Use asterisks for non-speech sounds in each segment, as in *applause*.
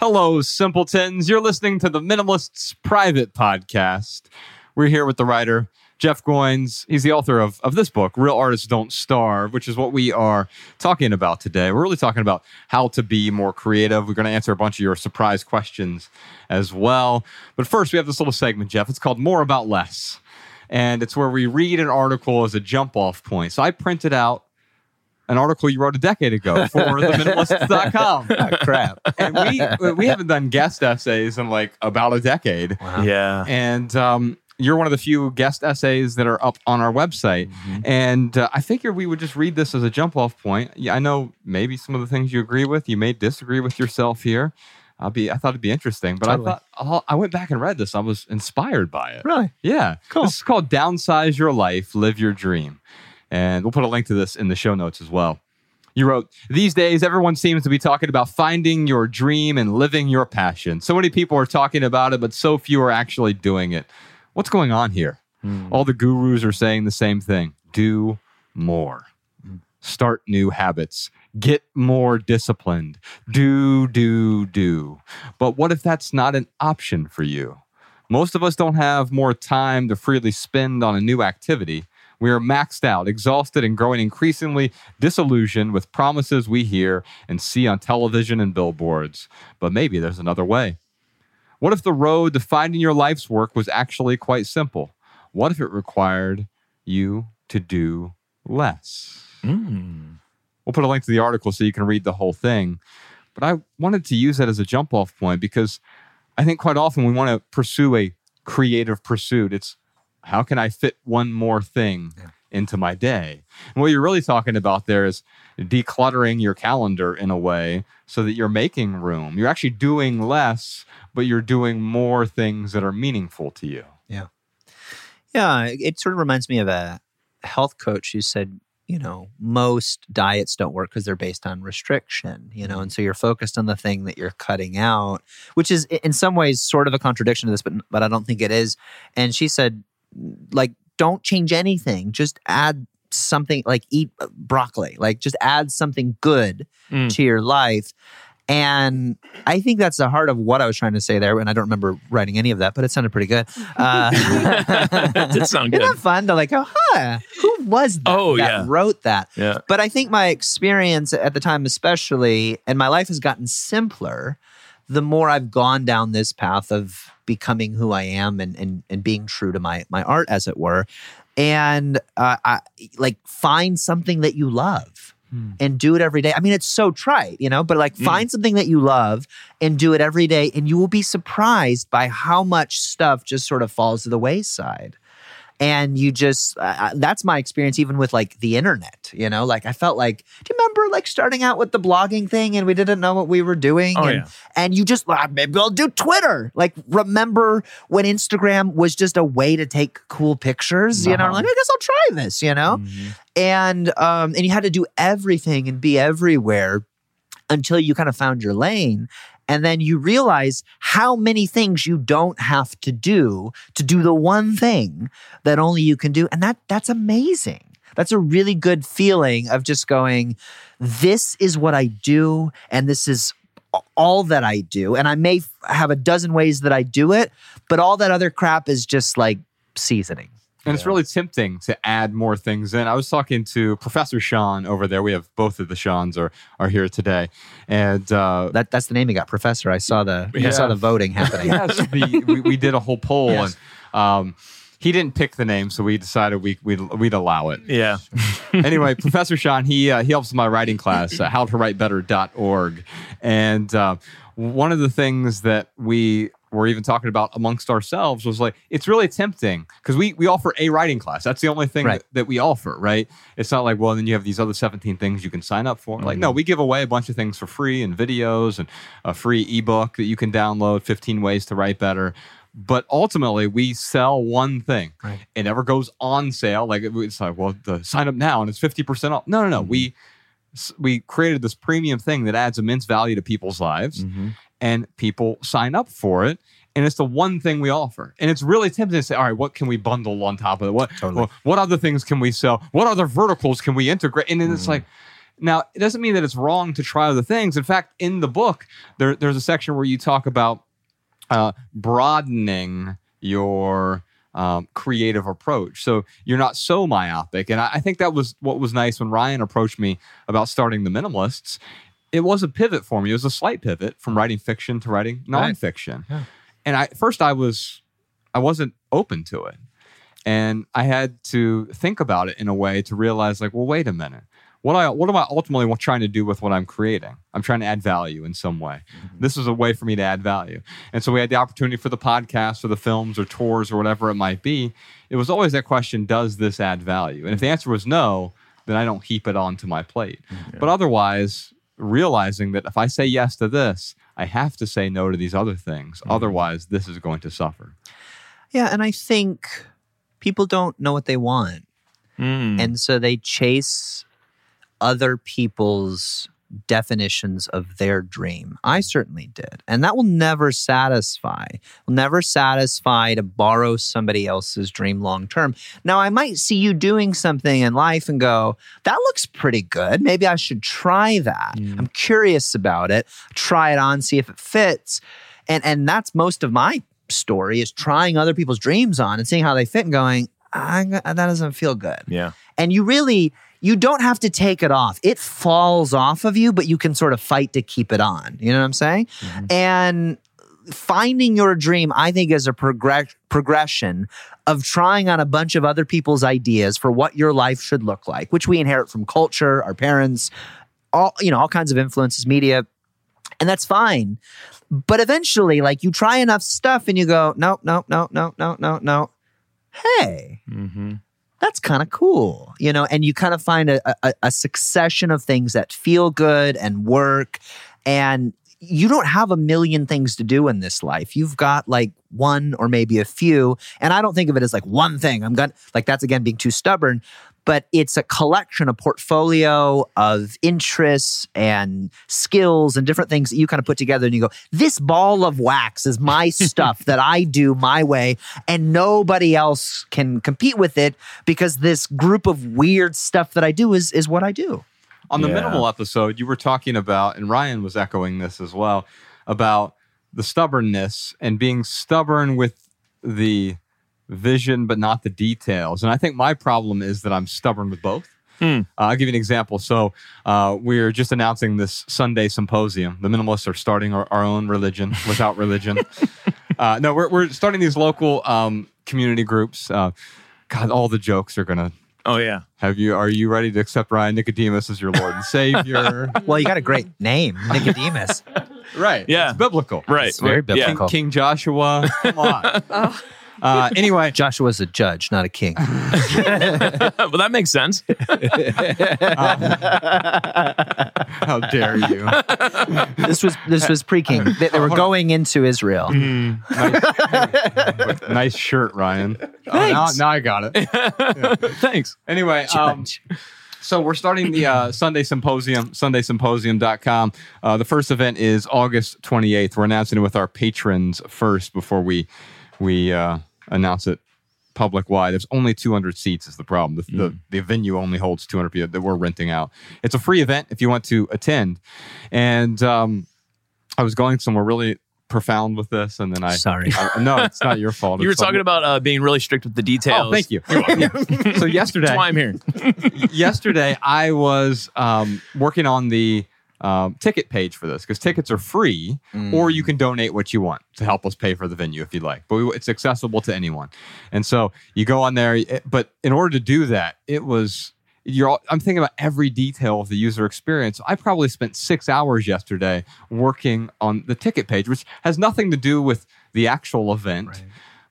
Hello, simpletons. You're listening to the Minimalists Private Podcast. We're here with the writer, Jeff Goins. He's the author of, of this book, Real Artists Don't Starve, which is what we are talking about today. We're really talking about how to be more creative. We're going to answer a bunch of your surprise questions as well. But first, we have this little segment, Jeff. It's called More About Less. And it's where we read an article as a jump off point. So I printed out an article you wrote a decade ago for theminimalists.com. *laughs* Oh, crap. and we we haven't done guest essays in like about a decade. Yeah. And um, you're one of the few guest essays that are up on our website. Mm-hmm. And uh, I figured we would just read this as a jump off point. Yeah, I know maybe some of the things you agree with. You may disagree with yourself here. I'll be. I thought it'd be interesting, but Totally. I thought I'll- I went back and read this. I was inspired by it. Really? Yeah. Cool. This is called Downsize Your Life, Live Your Dream. And we'll put a link to this in the show notes as well. You wrote, These days, everyone seems to be talking about finding your dream and living your passion. So many people are talking about it, but so few are actually doing it. What's going on here? Hmm. All the gurus are saying the same thing do more, hmm. start new habits, get more disciplined, do, do, do. But what if that's not an option for you? Most of us don't have more time to freely spend on a new activity. We are maxed out, exhausted, and growing increasingly disillusioned with promises we hear and see on television and billboards. But maybe there's another way. What if the road to finding your life's work was actually quite simple? What if it required you to do less? Mm. We'll put a link to the article so you can read the whole thing. But I wanted to use that as a jump off point because I think quite often we want to pursue a creative pursuit. It's how can I fit one more thing into my day? And what you're really talking about there is decluttering your calendar in a way so that you're making room. You're actually doing less, but you're doing more things that are meaningful to you. Yeah, Yeah. it sort of reminds me of a health coach who said, you know, most diets don't work because they're based on restriction, you know, and mm-hmm. so you're focused on the thing that you're cutting out, which is in some ways sort of a contradiction to this, but but I don't think it is. And she said, like, don't change anything, just add something like eat broccoli, like just add something good Mm. to your life. And I think that's the heart of what I was trying to say there. And I don't remember writing any of that, but it sounded pretty good. Uh, That *laughs* did sound Isn't good. that fun to like go, huh? Who was that Oh, that yeah. wrote that? Yeah. But I think my experience at the time, especially, and my life has gotten simpler the more I've gone down this path of becoming who I am and and, and being true to my my art, as it were. And uh, I like find something that you love Hmm. and do it every day. I mean, it's so trite, you know, but like Mm. find something that you love and do it every day, and you will be surprised by how much stuff just sort of falls to the wayside. And you just, uh, that's my experience even with like the internet, you know, like I felt like, do you remember like starting out with the blogging thing and we didn't know what we were doing? Oh, and, yeah. and you just, "Ah, maybe I'll do Twitter. Like, remember when Instagram was just a way to take cool pictures? You know, Uh-huh. like, I guess I'll try this, you know? and um and you had to do everything and be everywhere until you kind of found your lane and then you realize how many things you don't have to do to do the one thing that only you can do. And that that's amazing. That's a really good feeling of just going this is what i do and this is all that i do. And i may have a dozen ways that i do it but all that other crap is just like seasoning And it's really tempting to add more things in. I was talking to Professor Sean over there. We have both of the Seans are are here today, and uh, That that's the name he got, Professor. I saw the I saw the voting happening. *laughs* yes, the, we, we did a whole poll, Yes. and um, he didn't pick the name, so we decided we we'd, we'd allow it. Yeah. *laughs* anyway, Professor Sean, he uh, he helps my writing class, uh, howtowritebetter.org. And uh, one of the things that we were even talking about amongst ourselves was like, it's really tempting because we, we offer a writing class. That's the only thing Right. that, that we offer, right? It's not like, well, then you have these other 17 things you can sign up for. Like, Mm-hmm. no, we give away a bunch of things for free and videos and a free ebook that you can download 15 ways to write better. But ultimately, we sell one thing. Right. It never goes on sale. Like it's like, well, the sign up now and it's fifty percent off. No, no, no. We s- we created this premium thing that adds immense value to people's lives, and people sign up for it. And it's the one thing we offer. And it's really tempting to say, all right, what can we bundle on top of it? What Totally. well, what other things can we sell? What other verticals can we integrate? And then it's like Now, it doesn't mean that it's wrong to try other things. In fact, in the book, there, there's a section where you talk about uh, broadening your um, creative approach. So you're not so myopic. And I, I think that was what was nice when Ryan approached me about starting the minimalists. It was a pivot for me. It was a slight pivot from hmm. writing fiction to writing Right. nonfiction. Yeah. And I first I was I wasn't open to it. And I had to think about it in a way to realize like, well, wait a minute. What I what am I ultimately trying to do with what I'm creating? I'm trying to add value in some way. Mm-hmm. This is a way for me to add value. And so we had the opportunity for the podcast or the films or tours or whatever it might be. It was always that question, does this add value? And if the answer was no, then I don't heap it onto my plate. Mm-hmm. But otherwise, realizing that if I say yes to this, I have to say no to these other things. Otherwise, this is going to suffer. Yeah, and I think people don't know what they want. Mm. And so they chase other people's definitions of their dream. I certainly did. And that will never satisfy. Will never satisfy to borrow somebody else's dream long term. Now, I might see you doing something in life and go, that looks pretty good. Maybe I should try that. Mm. I'm curious about it. Try it on, see if it fits. And and that's most of my story is trying other people's dreams on and seeing how they fit and going, I, that doesn't feel good yeah. and you really you don't have to take it off. It falls off of you but you can sort of fight to keep it on. You know what i'm saying? And finding your dream i think is a progress progression of trying on a bunch of other people's ideas for what your life should look like which we inherit from culture our parents all you know all kinds of influences media and that's fine. But eventually like you try enough stuff and you go no no no no no no no hey. Mm-hmm. That's kind of cool, you know, and you kind of find a, a, a succession of things that feel good and work. And you don't have a million things to do in this life. You've got like one or maybe a few. And I don't think of it as like one thing. I'm going to, like, that's again being too stubborn, but it's a collection, a portfolio of interests and skills and different things that you kind of put together and you go, this ball of wax is my *laughs* stuff that I do my way and nobody else can compete with it because this group of weird stuff that I do is is what I do. On the Yeah. minimal episode, you were talking about, and Ryan was echoing this as well, about the stubbornness and being stubborn with the vision, but not the details. And I think my problem is that I'm stubborn with both. Hmm. Uh, I'll give you an example. So uh, we're just announcing this Sunday symposium. The minimalists are starting our, our own religion *laughs* without religion. uh, no, we're, we're starting these local um, community groups. Uh, God, all the jokes are gonna Oh yeah. have you. Are you ready to accept Ryan Nicodemus as your Lord and Savior? *laughs* Well, you got a great name, Nicodemus. right. Yeah. It's biblical. Right. It's very biblical. King, King Joshua. Come on. *laughs* uh, *laughs* anyway, Joshua's a judge, not a king. *laughs* well, that makes sense. *laughs* how dare you? This was this was pre-king. They, they were going into Israel. nice, nice shirt, Ryan. Oh, now, now I got it. Thanks. Anyway, um, so we're starting the uh, Sunday Symposium, sundaysymposium.com. Uh, the first event is August 28th. We're announcing it with our patrons first before we we uh, announce it public wide. There's only 200 seats is the problem. The, the, the venue only holds 200 people that we're renting out. It's a free event if you want to attend. And um, I was going somewhere really profound with this, and then I Sorry. I- no, it's not your fault. *laughs* You were talking about uh, being really strict with the details. Oh, thank you. So *laughs* yesterday, That's why I'm here. *laughs* yesterday I was um, working on the um, ticket page for this because tickets are free, or you can donate what you want to help us pay for the venue if you'd like. But we, it's accessible to anyone, and so you go on there. it- But in order to do that, it was you're. All, I'm thinking about every detail of the user experience. I probably spent six hours yesterday working on the ticket page, which has nothing to do with the actual event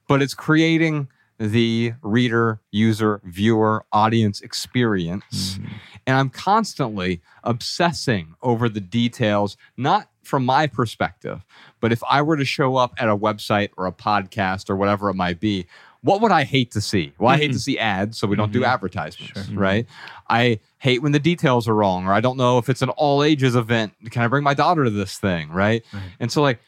but it's creating the reader, user, viewer, audience experience. And I'm constantly obsessing over the details, not from my perspective, but if I were to show up at a website or a podcast or whatever it might be, what would I hate to see? Well, I hate to mm-hmm. see ads, so we don't do mm-hmm. advertisements, right? I hate when the details are wrong, or I don't know if it's an all ages event. Can I bring my daughter to this thing, right? And so, like,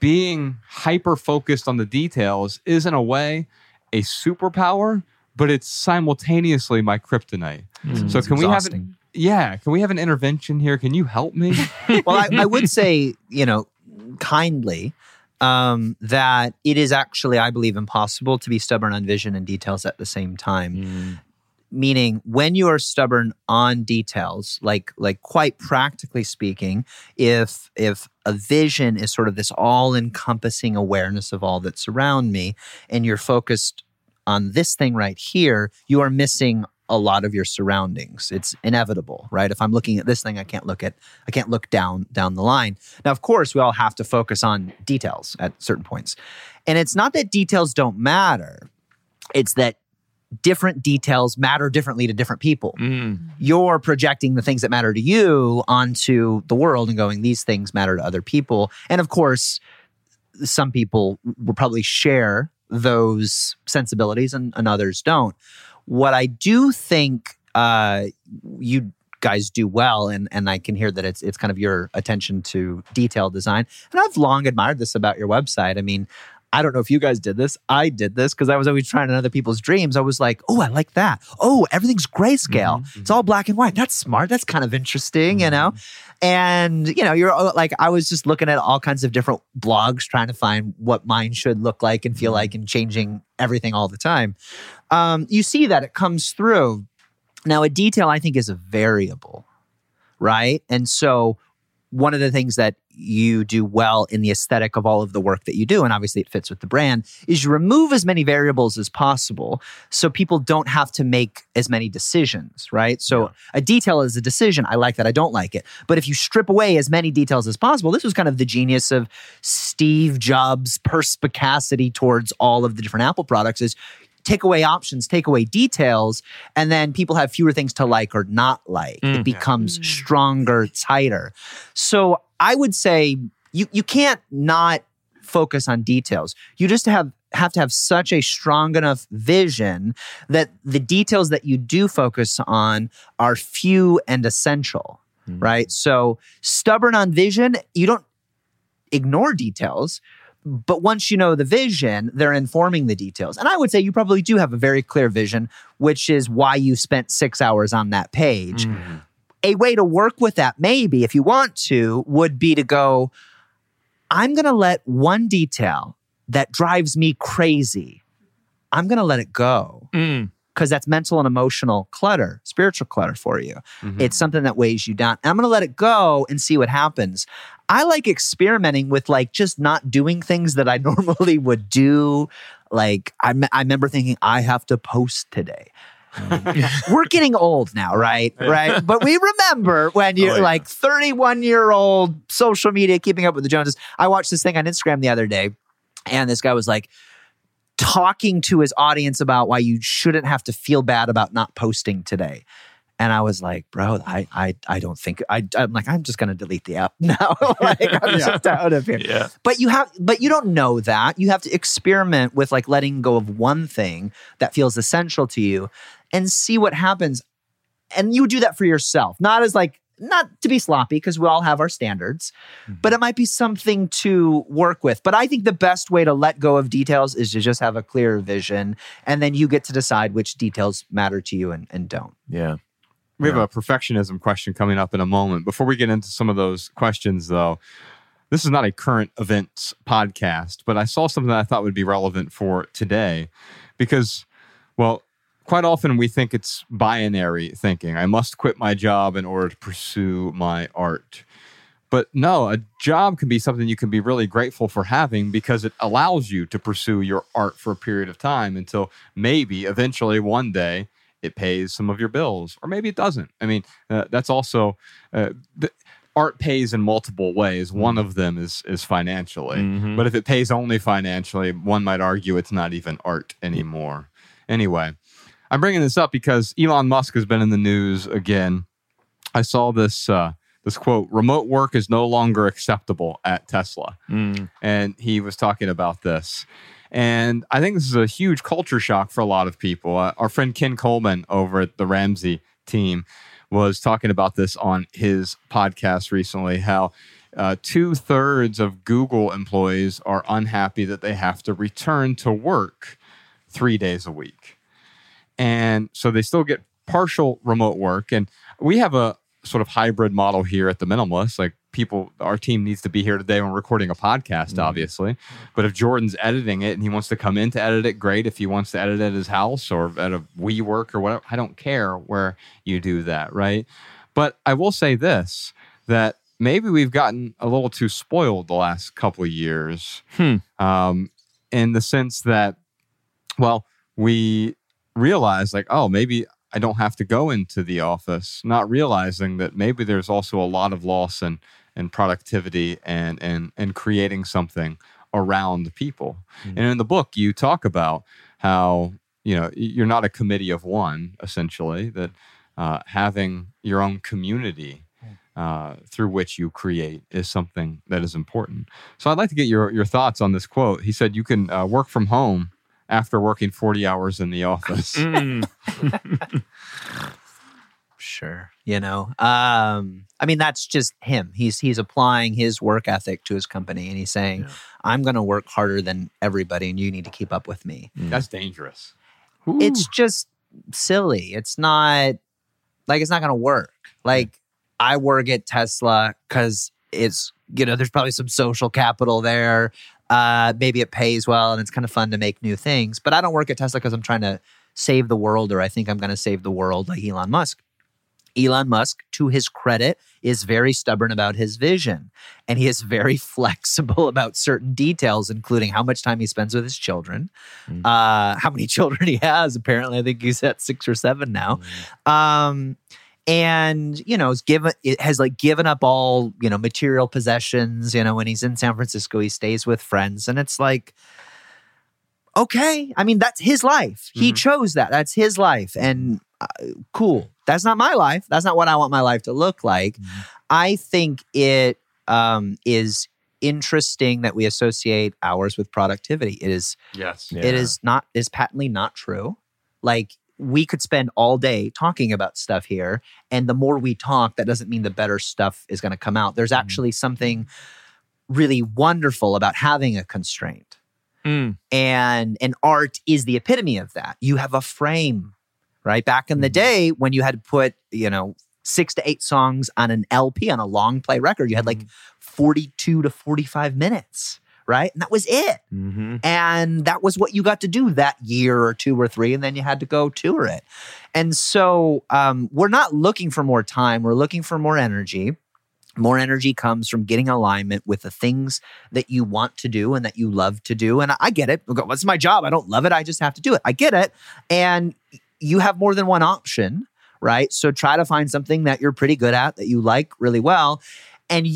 being hyper focused on the details is in a way a superpower, but it's simultaneously my kryptonite. So can we have it? yeah, can we have an intervention here? Can you help me? *laughs* well, I, I would say, you know, kindly, um, that it is actually, I believe, impossible to be stubborn on vision and details at the same time. Mm. Meaning, when you are stubborn on details, like like quite practically speaking, if if a vision is sort of this all-encompassing awareness of all that's around me, and you're focused on this thing right here, you are missing a lot of your surroundings. It's inevitable, right? If I'm looking at this thing, I can't look at I can't look down down the line. Now, of course, we all have to focus on details at certain points. And it's not that details don't matter. It's that different details matter differently to different people. Mm. You're projecting the things that matter to you onto the world and going these things matter to other people. And of course, some people will probably share those sensibilities and, and others don't. What I do think uh, you guys do well, and and I can hear that it's it's kind of your attention to detail design. And I've long admired this about your website. I mean, I don't know if you guys did this. I did this because I was always trying on other people's dreams. I was like, oh, I like that. Oh, everything's grayscale. Mm-hmm, it's all mm-hmm. black and white. That's smart. That's kind of interesting, you know? Mm-hmm. And, you know, you're like, I was just looking at all kinds of different blogs trying to find what mine should look like and feel like and changing everything all the time. Um, you see that it comes through. Now, a detail I think is a variable, right? And so one of the things that you do well in the aesthetic of all of the work that you do, and obviously it fits with the brand, is you remove as many variables as possible so people don't have to make as many decisions, right? So a detail is a decision. I like that. I don't like it. But if you strip away as many details as possible, this was kind of the genius of Steve Jobs' perspicacity towards all of the different Apple products is take away options, take away details, and then people have fewer things to like or not like. Mm. it becomes stronger, tighter. So I would say you you can't not focus on details. You just have have to have such a strong enough vision that the details that you do focus on are few and essential, right? So stubborn on vision, you don't ignore details, but once you know the vision, they're informing the details. And I would say you probably do have a very clear vision, which is why you spent six hours on that page. A way to work with that, maybe if you want to, would be to go, I'm going to let one detail that drives me crazy, I'm going to let it go Mm. Because that's mental and emotional clutter, spiritual clutter for you. Mm-hmm. It's something that weighs you down. I'm going to let it go and see what happens. I like experimenting with like just not doing things that I *laughs* normally would do. Like I, me- I remember thinking I have to post today. Mm. *laughs* *laughs* We're getting old now, right? Right. But we remember when you're Oh, yeah. like 31 year old social media keeping up with the Joneses. I watched this thing on Instagram the other day, and this guy was like, talking to his audience about why you shouldn't have to feel bad about not posting today. And I was like, bro, I I I don't think I I'm like I'm just gonna delete the app *laughs* now. like I'm *laughs* Yeah. just out of here. Yeah. But you have but you don't know that. You have to experiment with like letting go of one thing that feels essential to you and see what happens. And you do that for yourself, not as like not to be sloppy because we all have our standards, but mm-hmm. it might be something to work with. But I think the best way to let go of details is to just have a clear vision and then you get to decide which details matter to you and, and don't. Yeah. We have a perfectionism question coming up in a moment. Before we get into some of those questions, though, this is not a current events podcast, but I saw something that I thought would be relevant for today because, well, quite often we think it's binary thinking. I must quit my job in order to pursue my art. But no, a job can be something you can be really grateful for having because it allows you to pursue your art for a period of time until maybe eventually one day it pays some of your bills, or maybe it doesn't. I mean, uh, that's also uh, the, art pays in multiple ways. One of them is is financially, Mhm. but if it pays only financially, one might argue it's not even art anymore. Anyway, I'm bringing this up because Elon Musk has been in the news again. I saw this uh, this quote: "Remote work is no longer acceptable at Tesla." Mm. and he was talking about this. And I think this is a huge culture shock for a lot of people. Uh, our friend Ken Coleman over at the Ramsey team was talking about this on his podcast recently how uh, two thirds of Google employees are unhappy that they have to return to work three days a week. And so they still get partial remote work, and we have a sort of hybrid model here at the Minimalist. Like people, our team needs to be here today when recording a podcast, obviously. But if Jordan's editing it and he wants to come in to edit it, great. If he wants to edit it at his house or at a WeWork or whatever, I don't care where you do that, right? But I will say this that maybe we've gotten a little too spoiled the last couple of years Hmm. um, in the sense that, well, we realize like, oh, maybe I don't have to go into the office, not realizing that maybe there's also a lot of loss in, in productivity and, and, and creating something around people. Mm. And in the book, you talk about how, you know, you're not a committee of one, essentially, that uh, having your own community uh, through which you create is something that is important. So I'd like to get your, your thoughts on this quote. He said, You can uh, work from home after working 40 hours in the office. Mm. *laughs* Sure. You know, um, I mean, that's just him. He's he's applying his work ethic to his company, and he's saying, Yeah. "I'm going to work harder than everybody, and you need to keep up with me." That's dangerous. It's just silly. It's not like it's not going to work. Like I work at Tesla because it's you know there's probably some social capital there. Uh, maybe it pays well, and it's kind of fun to make new things. But I don't work at Tesla because I'm trying to save the world, or I think I'm going to save the world, like Elon Musk. Elon Musk, to his credit, is very stubborn about his vision. And he is very *laughs* flexible about certain details, including how much time he spends with his children, Mm. uh, how many *laughs* children he has. Apparently, I think he's at six or seven now. Um, and you know, has given it has like given up all you know material possessions. You know, when he's in San Francisco, he stays with friends, and it's like, okay, I mean, that's his life. He Mhm. chose that. That's his life, and uh, cool. That's not my life. That's not what I want my life to look like. Mhm. I think it um, is interesting that we associate hours with productivity. It is Yes. Yeah. it is not is patently not true. Like we could spend all day talking about stuff here, and the more we talk, that doesn't mean the better stuff is going to come out. There's Mhm. actually something really wonderful about having a constraint Mm. and and art is the epitome of that you have a frame right back in the Mhm. day when you had to put you know six to eight songs on an lp on a long play record you had like 42 to 45 minutes right? And that was it. Mm-hmm. and that was what you got to do that year or two or three and then you had to go tour it. And so um, we're not looking for more time. We're looking for more energy. More energy comes from getting alignment with the things that you want to do and that you love to do. And i get it. What's my job? I don't love it. I just have to do it. I get it. And you have more than one option right? So try to find something that you're pretty good at that you like really well. And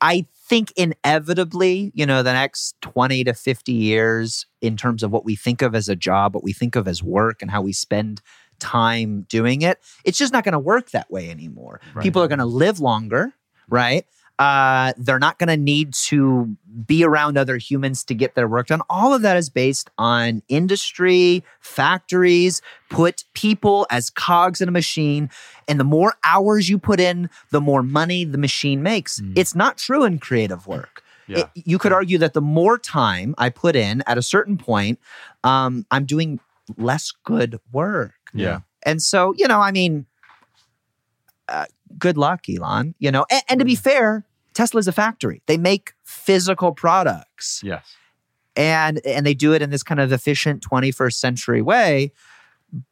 I think inevitably, you know, the next 20 to 50 years, in terms of what we think of as a job, what we think of as work, and how we spend time doing it, it's just not going to work that way anymore. Right. People are going to live longer, right? Uh, they're not going to need to be around other humans to get their work done. All of that is based on industry, factories, put people as cogs in a machine. And the more hours you put in, the more money the machine makes. Mm. It's not true in creative work. Yeah. It- you could argue that the more time I put in at a certain point, um, I'm doing less good work. yeah. And so, you know, I mean, uh, good luck, Elon. You know, and, and to be fair, Tesla's a factory. They make physical products, Yes. and and they do it in this kind of efficient 21st century way.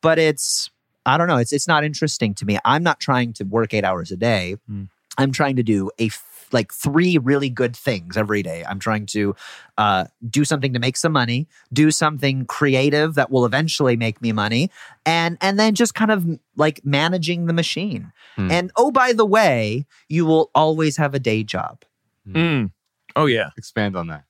But it's I don't know. It's it's not interesting to me. I'm not trying to work eight hours a day. Mm. I'm trying to do a like three really good things every day. I'm trying to uh, do something to make some money, do something creative that will eventually make me money, and and then just kind of like managing the machine. Hmm. And oh, by the way, you will always have a day job. Mm. Oh yeah. Expand on that.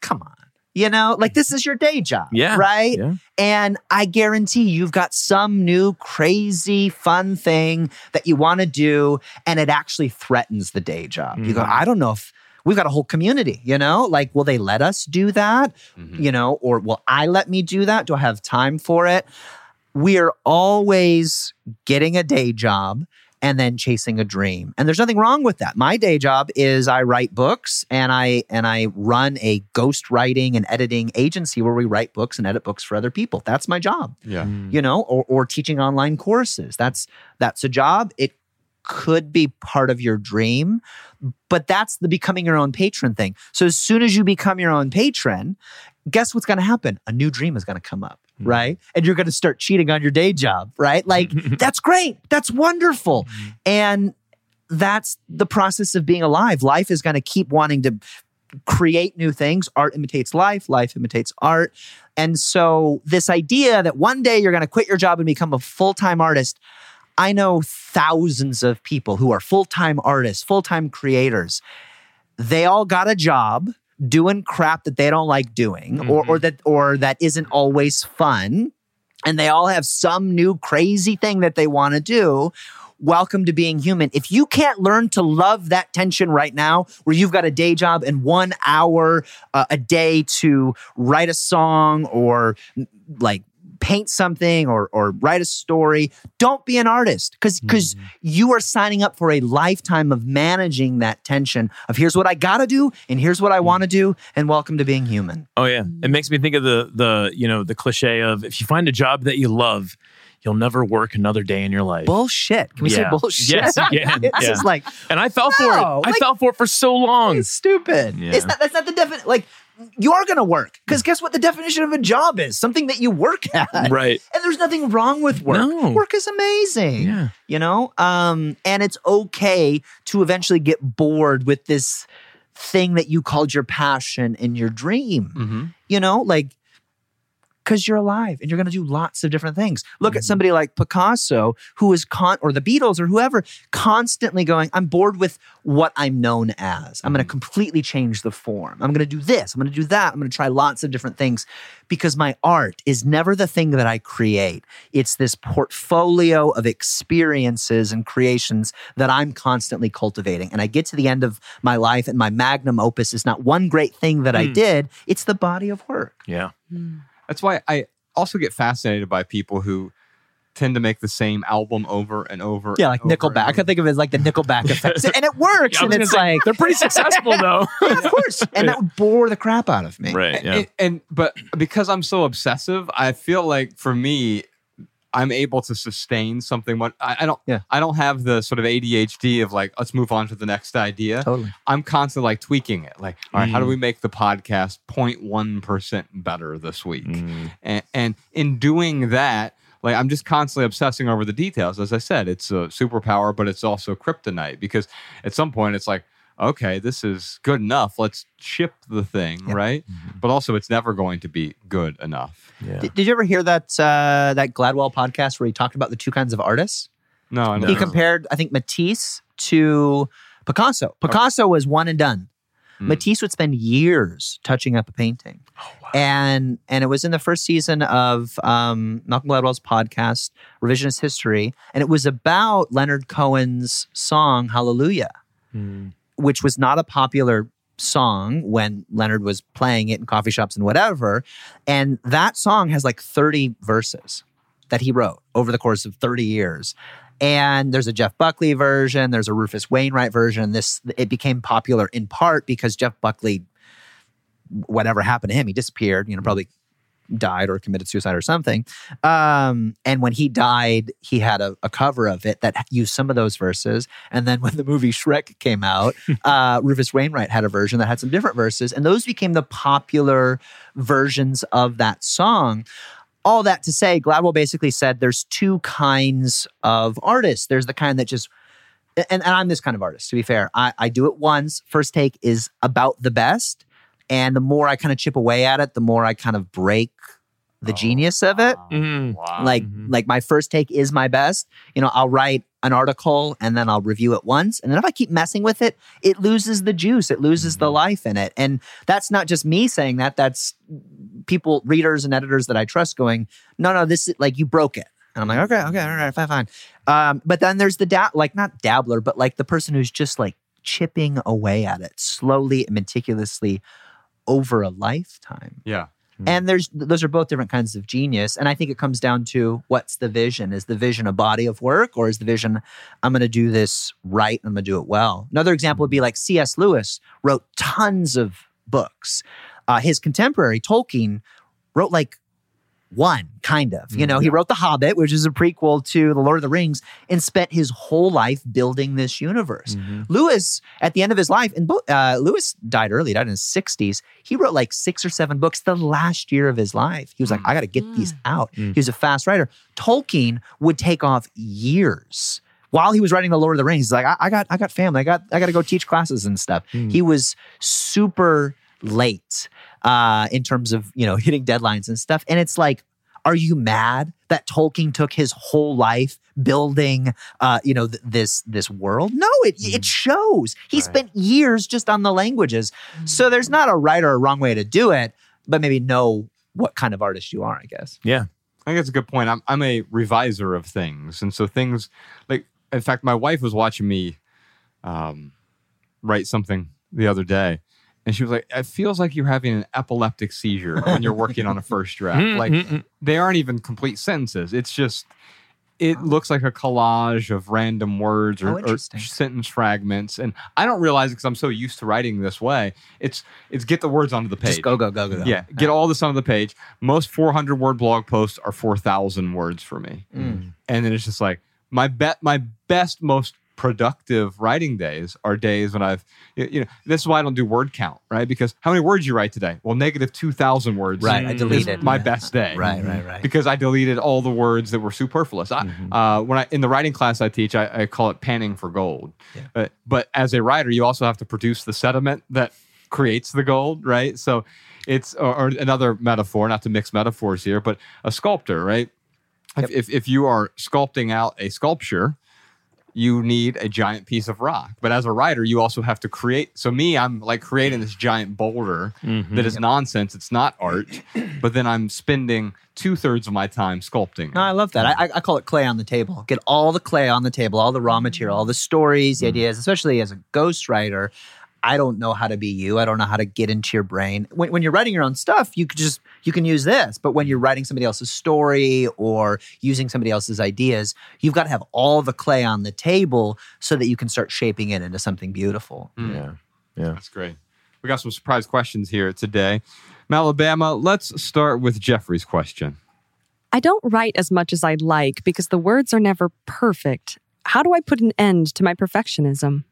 Come on. You know, like this is your day job. Yeah. Right. Yeah. And I guarantee you've got some new crazy fun thing that you want to do, and it actually threatens the day job. You go, Mhm. I don't know if we've got a whole community, you know, like, will they let us do that? Mhm. You know, or will I let me do that? Do I have time for it? We are always getting a day job and then chasing a dream. And there's nothing wrong with that. My day job is I write books and I and I run a ghost writing and editing agency where we write books and edit books for other people. That's my job. Yeah. Mm. You know, or or teaching online courses. That's that's a job. It could be part of your dream, but that's the becoming your own patron thing. So as soon as you become your own patron, guess what's going to happen? A new dream is going to come up, Mhm. right? And you're going to start cheating on your day job, right? Like *laughs* that's great. That's wonderful. And that's the process of being alive. Life is going to keep wanting to create new things. Art imitates life, life imitates art. And so, this idea that one day you're going to quit your job and become a full time artist, I know thousands of people who are full time artists, full time creators. They all got a job doing crap that they don't like doing or, or that or that isn't always fun. And they all have some new crazy thing that they want to do. Welcome to being human. If you can't learn to love that tension right now where you've got a day job and one hour uh, a day to write a song or like paint something or or write a story don't be an artist because because mm. you are signing up for a lifetime of managing that tension of here's what i gotta do and here's what i mm. want to do and welcome to being human Oh yeah, it makes me think of the the you know the cliche of if you find a job that you love, you'll never work another day in your life. bullshit can we say bullshit Yes, can. *laughs* this Yeah. is like and I fell No, for it. I like- fell for it for so long. It's stupid. Yeah. It's not. That's not the definition. Like you are going to work because guess what? The definition of a job is something that you work *laughs* at. Right. And there's nothing wrong with work. No. Work is amazing. Yeah. You know, um, and it's okay to eventually get bored with this thing that you called your passion and your dream. Mm-hmm. You know, like because you're alive and you're going to do lots of different things. Look at Mhm. somebody like Picasso, who is con or the Beatles or whoever, constantly going, "I'm bored with what I'm known as. I'm going to completely change the form. I'm going to do this. I'm going to do that. I'm going to try lots of different things because my art is never the thing that I create. It's this portfolio of experiences and creations that I'm constantly cultivating. And I get to the end of my life, and my magnum opus is not one great thing that I Hmm. did. It's the body of work." Yeah. That's why I also get fascinated by people who tend to make the same album over and over. Yeah, like over Nickelback. I and over. think of it as like the Nickelback effect. *laughs* And it works. Yeah, and it's say, like, they're pretty successful though. *laughs* yeah, of course. And that would bore the crap out of me. right. Yeah. And, and but because I'm so obsessive, I feel like for me, I'm able to sustain something. What I, I don't, Yeah. I don't have the sort of ADHD of like, let's move on to the next idea. Totally. I'm constantly like tweaking it. Like, all right, how do Mm. we make the podcast 0.1 percent better this week? Mm. And, and in doing that, like I'm just constantly obsessing over the details. As I said, it's a superpower, but it's also kryptonite because at some point it's like, okay, this is good enough. Let's ship the thing, Yeah. right? But also, it's never going to be good enough. Yeah. Did, did you ever hear that uh, that Gladwell podcast where he talked about the two kinds of artists? No, I No. He compared, I think, Matisse to Picasso. Picasso was one and done. Mm. Matisse would spend years touching up a painting. Oh, wow. and and it was in the first season of um, Malcolm Gladwell's podcast Revisionist History, and it was about Leonard Cohen's song Hallelujah, Mm. Which was not a popular song when Leonard was playing it in coffee shops and whatever. And that song has like 30 verses that he wrote over the course of 30 years. And there's a Jeff Buckley version, there's a Rufus Wainwright version. This it became popular in part because Jeff Buckley whatever happened to him, he disappeared, you know, probably died or committed suicide or something. Um, and when he died, he had a, a cover of it that used some of those verses. And then when the movie Shrek came out, *laughs* uh, Rufus Wainwright had a version that had some different verses, and those became the popular versions of that song. All that to say, Gladwell basically said there's two kinds of artists. There's the kind that just and, and I'm this kind of artist, to be fair. I, I do it once. First take is about the best. And the more I kind of chip away at it, the more I kind of break the Oh, genius of it. wow. Mhm. Wow. Like, Mhm. like my first take is my best. You know, I'll write an article and then I'll review it once. And then if I keep messing with it, it loses the juice. It loses the Mhm. life in it. And that's not just me saying that. That's people, readers and editors that I trust going, no, no, this is like you broke it. And I'm like, okay, okay, all right, fine, fine. Um, but then there's the dab, like not dabbler, but like the person who's just like chipping away at it slowly and meticulously over a lifetime. yeah. Hmm. And there's those are both different kinds of genius. And I think it comes down to what's the vision? Is the vision a body of work or is the vision I'm going to do this right and I'm going to do it well? Another example would be like C.S. Lewis wrote tons of books. Uh, his contemporary Tolkien wrote like one kind of. You know he wrote the hobbit which is a prequel to the lord of the rings and spent his whole life building this universe. Mhm. lewis at the end of his life and uh, lewis died early died in his 60s he wrote like six or seven books the last year of his life. He was like i gotta get these out. Mm. he was a fast writer. Tolkien would take off years while he was writing the lord of the rings. He's like i, I got i got family. I got i got to go teach classes and stuff. Mm. he was super late uh, in terms of you know hitting deadlines and stuff. And it's like, are you mad that Tolkien took his whole life building uh, you know th- this this world? No, it it shows. He Right. spent years just on the languages. So there's not a right or a wrong way to do it, but maybe know what kind of artist you are. I guess. Yeah. I think that's a good point. I'm I'm a reviser of things, and so things like, in fact, my wife was watching me um, write something the other day, and she was like, "It feels like you're having an epileptic seizure when you're working on a *laughs* first draft. Mm, like mm, mm. they aren't even complete sentences. It's just." It looks like a collage of random words Oh, or, or sentence fragments, and I don't realize because I'm so used to writing this way. It's it's get the words onto the page. Just go go go go. go. Yeah, get all this onto the page. Most 400 word blog posts are 4,000 words for me, Mm. and then it's just like my bet, my best, most productive writing days are days when I've, you know, this is why I don't do word count, right? Because how many words you write today? Well, negative 2,000 words. Right. I deleted my Yeah. best day. Right. Right. Right. Because I deleted all the words that were superfluous. I, Mhm. uh, when I in the writing class I teach, I, I call it panning for gold. Yeah. But, but as a writer, you also have to produce the sediment that creates the gold, right? So it's or, or another metaphor, not to mix metaphors here, but a sculptor, right? If, if if you are sculpting out a sculpture, you need a giant piece of rock. But as a writer, you also have to create. So me, I'm like creating this giant boulder Mhm. that is nonsense. It's not art, but then I'm spending two thirds of my time sculpting. No, I love that. I, I call it clay on the table. Get all the clay on the table, all the raw material, all the stories, the ideas, especially as a ghostwriter. I don't know how to be you. I don't know how to get into your brain. When, when you're writing your own stuff, you could just you can use this. But when you're writing somebody else's story or using somebody else's ideas, you've got to have all the clay on the table so that you can start shaping it into something beautiful. Mm. Yeah. Yeah. That's great. We got some surprise questions here today. Alabama, let's start with Jeffrey's question. I don't write as much as I'd like because the words are never perfect. How do I put an end to my perfectionism?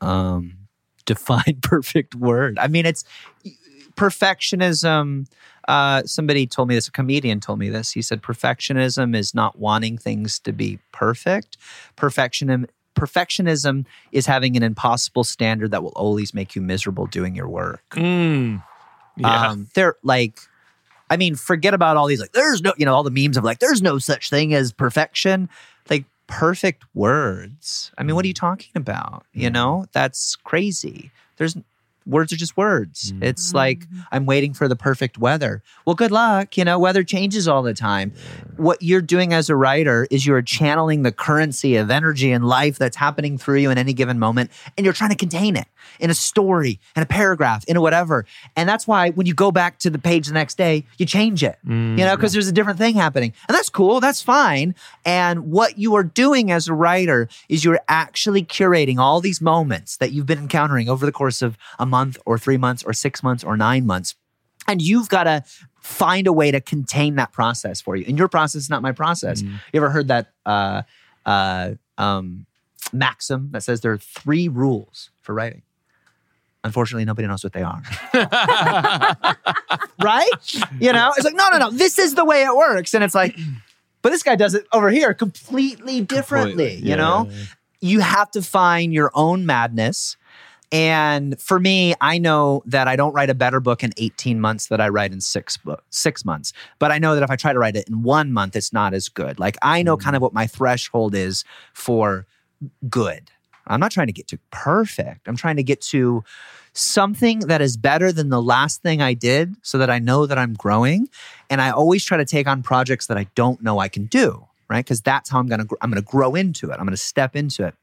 Um *laughs* define *laughs* perfect word. I mean it's perfectionism uh somebody told me this a comedian told me this. He said perfectionism is not wanting things to be perfect. Perfectionism perfectionism is having an impossible standard that will always make you miserable doing your work. Mm. Yeah. um they're like i mean forget about all these like there's no you know all the memes of like there's no such thing as perfection perfect words. I mean what are you mm. talking about? You mm. know that's crazy. There's words are just words. Mm. it's like i'm waiting for the perfect weather. Well good luck you know weather changes all the time. What you're doing as a writer is you're channeling the currency of energy and life that's happening through you in any given moment and you're trying to contain it in a story in a paragraph in a whatever. And that's why when you go back to the page the next day you change it Mm. you know because there's a different thing happening. And that's cool that's fine. And what you are doing as a writer is you're actually curating all these moments that you've been encountering over the course of a month or three months or six months or nine months and you've got to find a way to contain that process for you and your process is not my process Mm. you ever heard that uh, uh, um, maxim that says there are three rules for writing unfortunately nobody knows what they are *laughs* right? You know, it's like, no, no, no, this is the way it works. And it's like, *clears throat* but this guy does it over here completely differently, Completely, you know? You have to find your own madness. And for me, I know that I don't write a better book in 18 months that I write in six book, six months. But I know that if I try to write it in one month, it's not as good. Like I know kind of what my threshold is for good. I'm not trying to get to perfect. I'm trying to get to something that is better than the last thing I did so that I know that I'm growing. And I always try to take on projects that I don't know I can do, right? Because that's how I'm going to I'm going to grow into it. I'm going to step into it.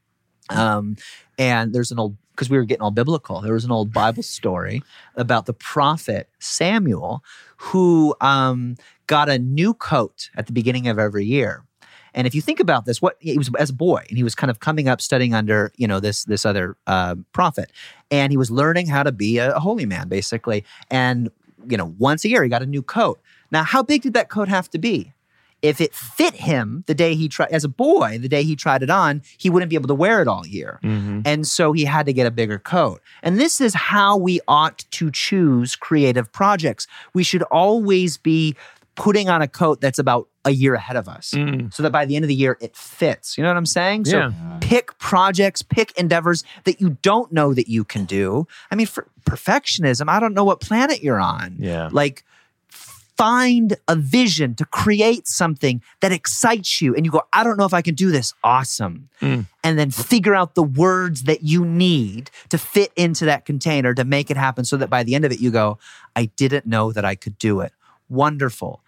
Um, and there's an old because we were getting all biblical. There was an old Bible story about the prophet Samuel who um, got a new coat at the beginning of every year. And if you think about this, what he was as a boy, and he was kind of coming up studying under you know this this other uh, prophet, and he was learning how to be a, a holy man basically. And you know once a year he got a new coat. Now, how big did that coat have to be? If it fit him the day he tried as a boy, the day he tried it on, he wouldn't be able to wear it all year. Mhm. And so he had to get a bigger coat. And this is how we ought to choose creative projects. We should always be putting on a coat that's about a year ahead of us Mm. so that by the end of the year it fits. You know what I'm saying? So Yeah. pick projects, pick endeavors that you don't know that you can do. I mean, for perfectionism, I don't know what planet you're on. Yeah. Like, find a vision to create something that excites you and you go i don't know if i can do this. Awesome. Mm. and then figure out the words that you need to fit into that container to make it happen so that by the end of it you go i didn't know that i could do it. Wonderful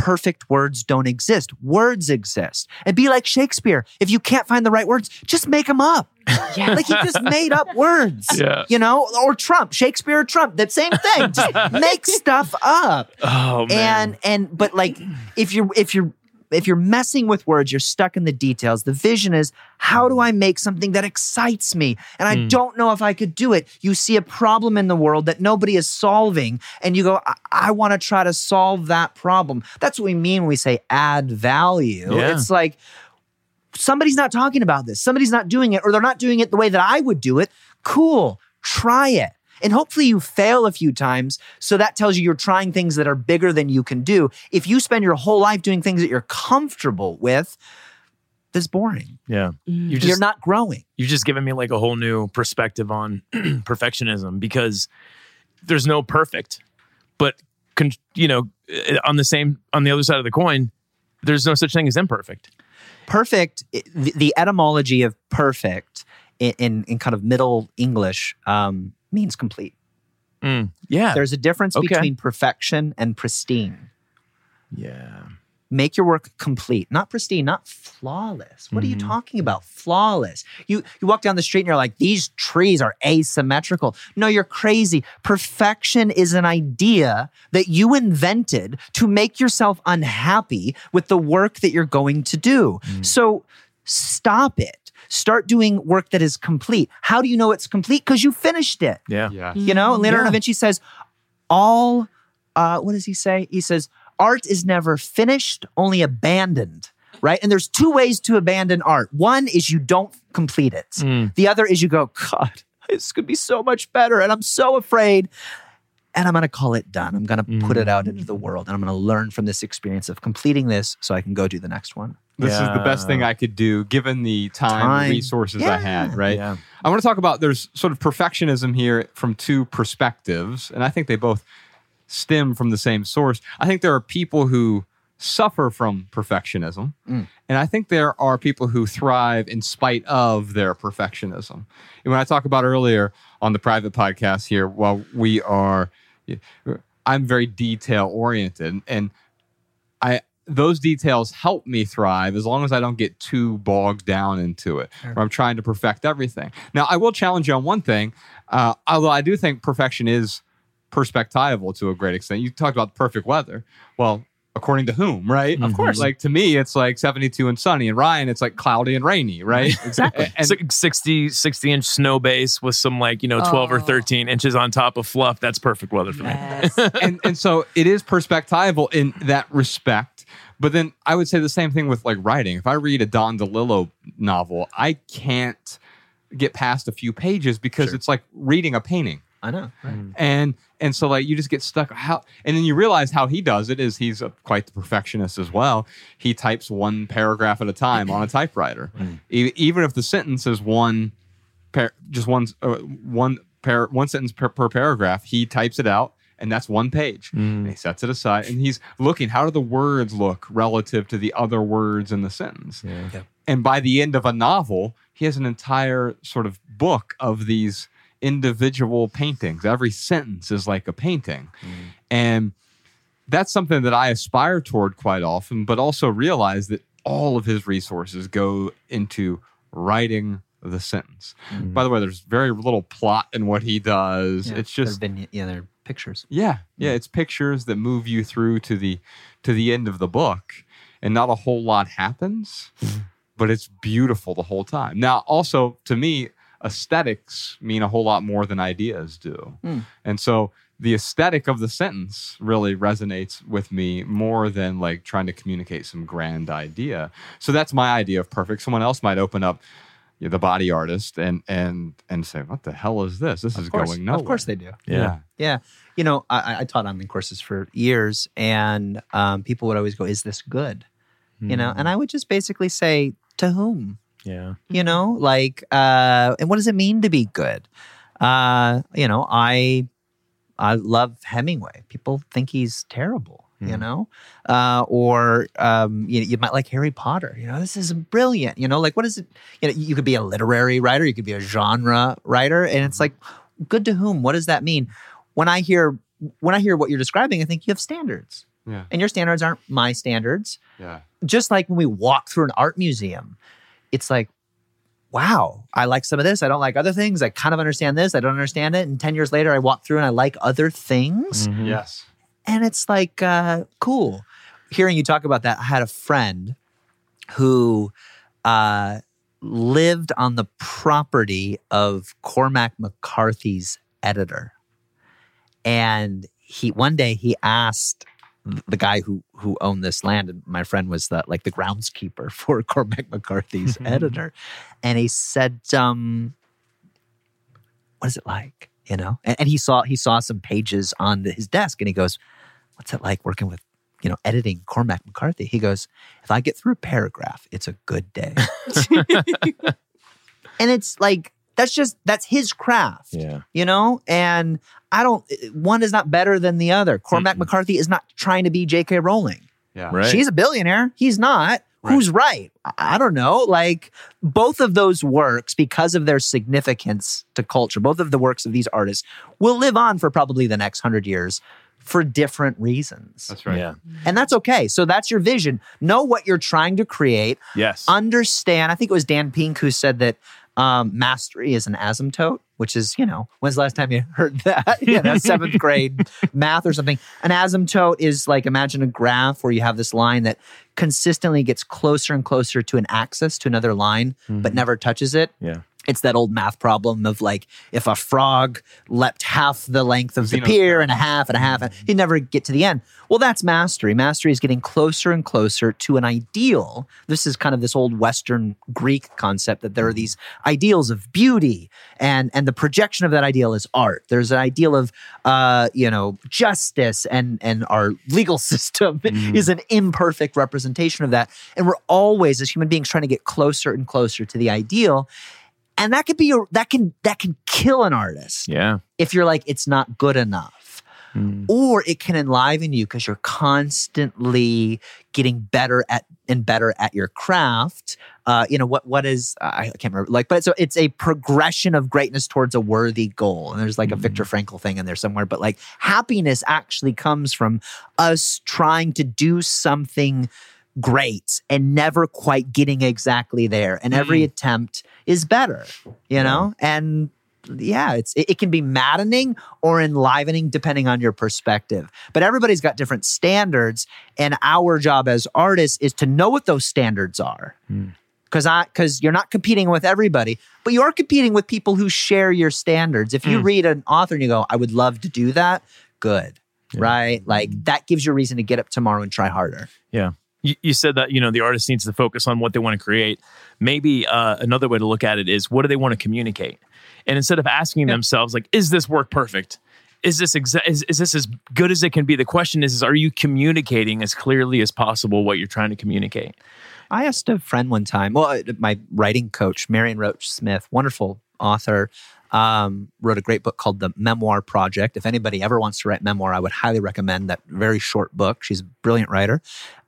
perfect words don't exist words exist and be like shakespeare if you can't find the right words just make them up *laughs* Yeah. like he just made up words *laughs* Yeah. you know or trump shakespeare or trump that same thing just *laughs* make stuff up Oh man. and and but like if you're if you're if you're messing with words you're stuck in the details. The vision is how do i make something that excites me? And i Mm. don't know if i could do it. You see a problem in the world that nobody is solving and you go i, want to try to solve that problem. That's what we mean when we say add value. Yeah. it's like somebody's not talking about this. Somebody's not doing it or they're not doing it the way that i would do it. Cool. Try it and hopefully you fail a few times. So that tells you you're trying things that are bigger than you can do. If you spend your whole life doing things that you're comfortable with, that's boring. yeah. Mm. You just you're not growing. you've just given me like a whole new perspective on *clears throat* perfectionism because there's no perfect but con- you know eh, on the same on the other side of the coin there's no such thing as imperfect Perfect, the, the etymology of perfect in, in, in kind of Middle English um, means complete. yeah. There's a difference Okay. between perfection and pristine. yeah. Make your work complete not pristine not flawless. What are you Mhm. talking about? Flawless. You you walk down the street and you're like these trees are asymmetrical. No you're crazy. Perfection is an idea that you invented to make yourself unhappy with the work that you're going to do. So stop it start doing work that is complete how do you know it's complete because you finished it yeah Yeah. you know, and Leonardo Yeah. da Vinci says, all, uh, what does he say? He says, art is never finished, only abandoned, right? And there's two ways to abandon art. One is you don't complete it, Mm. the other is you go, God, this could be so much better. And I'm so afraid. And I'm going to call it done. I'm going to put it out into the world and I'm going to learn from this experience of completing this so I can go do the next one. This is the best thing I could do given the time, Time. and resources I had, right? yeah I want to talk about there's sort of perfectionism here from two perspectives, and I think they both stem from the same source. I think there are people who suffer from perfectionism, Mm. and I think there are people who thrive in spite of their perfectionism. And when I talk about earlier on the private podcast here, while we are, I'm very detail oriented, and I those details help me thrive as long as I don't get too bogged down into it, where I'm trying to perfect everything. Now, I will challenge you on one thing, uh, although I do think perfection is perspectival to a great extent. You talked about perfect weather. Well, according to whom, right? Of course. Like to me, it's like 72 and sunny, and Ryan, it's like cloudy and rainy, *laughs* right? Exactly. and, Si- 60 60 inch snow base with some like you know 12 or Oh. 13 inches on top of fluff that's perfect weather for me Yes. *laughs* and and so it is perspectival in that respect. But then I would say the same thing with like writing. If I read a Don DeLillo novel, I can't get past a few pages because Sure. it's like reading a painting. I know. And and so like you just get stuck how and then you realize how he does it is he's a, quite the perfectionist as well. He types one paragraph at a time on a typewriter. E- even if the sentence is one par- just one uh, one par- one sentence per, per paragraph, he types it out and that's one page. And he sets it aside and he's looking how do the words look relative to the other words in the sentence. Yeah. And by the end of a novel, he has an entire sort of book of these individual paintings. Every sentence is like a painting. And that's something that I aspire toward quite often, but also realize that all of his resources go into writing the sentence. Mm. By the way, there's very little plot in what he does. Yeah, it's they're just vign- yeah, they're pictures. yeah, yeah, it's pictures that move you through to the to the end of the book, and not a whole lot happens, but it's beautiful the whole time. Now, also to me, aesthetics mean a whole lot more than ideas do, Hmm. and so the aesthetic of the sentence really resonates with me more than like trying to communicate some grand idea. So that's my idea of perfect. Someone else might open up. You know, the body artist and and and say, "What the hell is this? This is course, going nowhere." of course they do. yeah. Yeah. You know, I, I taught online courses for years, and um, people would always go, "Is this good?" You know, and I would just basically say, "To whom?" yeah. You know, like, uh, and what does it mean to be good? Uh, you know, I I love Hemingway. People think he's terrible. You Mm. know, uh, or um, you, you might like Harry Potter. You know, this is brilliant. You know, like what is it? You know, you could be a literary writer, you could be a genre writer, and it's like, good to whom? What does that mean? When I hear when I hear what you're describing, I think you have standards, Yeah. and your standards aren't my standards Yeah. just like when we walk through an art museum, it's like, wow, I like some of this. I don't like other things. I kind of understand this. I don't understand it. And 10 years later, I walk through and I like other things. Mhm. Yes. And it's like, uh, cool. Hearing you talk about that, I had a friend who uh, lived on the property of Cormac McCarthy's editor. And he one day he asked the guy who who owned this land, and my friend was the like the groundskeeper *laughs* for Cormac McCarthy's editor, and he said, um, "What is it like?" You know, and, and he saw he saw some pages on his desk, and he goes, "What's it like working with?" You know, editing Cormac McCarthy. He goes, if I get through a paragraph, it's a good day. *laughs* and it's like, that's just, that's his craft Yeah. you know and i don't one is not better than the other cormac Mm-mm. mccarthy is not trying to be jk rowling Yeah. Right. she's a billionaire he's not Right. who's right I- i don't know like both of those works because of their significance to culture both of the works of these artists will live on for probably the next 100 years for different reasons That's right. Yeah. Mm-hmm. and that's okay so that's your vision know what you're trying to create Yes. understand. I think it was Dan Pink who said that um, mastery is an asymptote, which is, you know, when's the last time you heard that? *laughs* you know, seventh *laughs* grade math or something. An asymptote is like imagine a graph where you have this line that consistently gets closer and closer to an axis, to another line, but Mhm. never touches it. Yeah. It's that old math problem of like if a frog leapt half the length of the pier and a half and a half, he'd never get to the end. Well, that's mastery. Mastery is getting closer and closer to an ideal. This is kind of this old Western Greek concept that there are these ideals of beauty, and and the projection of that ideal is art. There's an ideal of uh, you know justice, and and our legal *laughs* system Mhm. is an imperfect representation of that. And we're always, as human beings, trying to get closer and closer to the ideal. And that could be a, that can that can kill an artist Yeah. if you're like it's not good enough Mm. or it can enliven you because you're constantly getting better at and better at your craft uh, you know what what is i can't remember like but so it's a progression of greatness towards a worthy goal and there's like a viktor frankl thing in there somewhere but like happiness actually comes from us trying to do something great and never quite getting exactly there and every attempt is better you know and yeah, it's it, it can be maddening or enlivening depending on your perspective. But everybody's got different standards, and our job as artists is to know what those standards are. Hmm. Because I because you're not competing with everybody, but you are competing with people who share your standards. If you Hmm. read an author and you go, "I would love to do that," good, Yeah. right? Like that gives you a reason to get up tomorrow and try harder. You, you said that you know the artist needs to focus on what they want to create. Maybe uh, another way to look at it is what do they want to communicate, and instead of asking Yeah. themselves like, "Is this work perfect? Is this exa- is, is this as good as it can be?" The question is, is are you communicating as clearly as possible what you're trying to communicate? I asked a friend one time, well, uh, my writing coach, Marion Roach Smith, wonderful author, um, wrote a great book called The Memoir Project. If anybody ever wants to write memoir, I would highly recommend that very short book. She's a brilliant writer.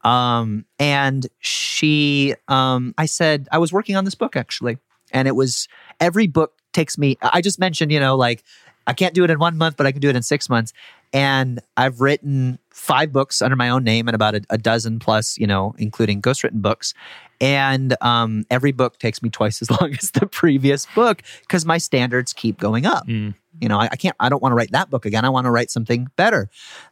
Um, and she, um, I said, I was working on this book actually. And it was every book takes me, I just mentioned, you know, like I can't do it in one month, but I can do it in six months. And I've written five books under my own name and about a, a dozen plus, you know, including ghostwritten books. And um, every book takes me twice as *laughs* long as the previous book because my standards keep going up. Mm. You know, I, I can't, I don't want to write that book again. I want to write something better.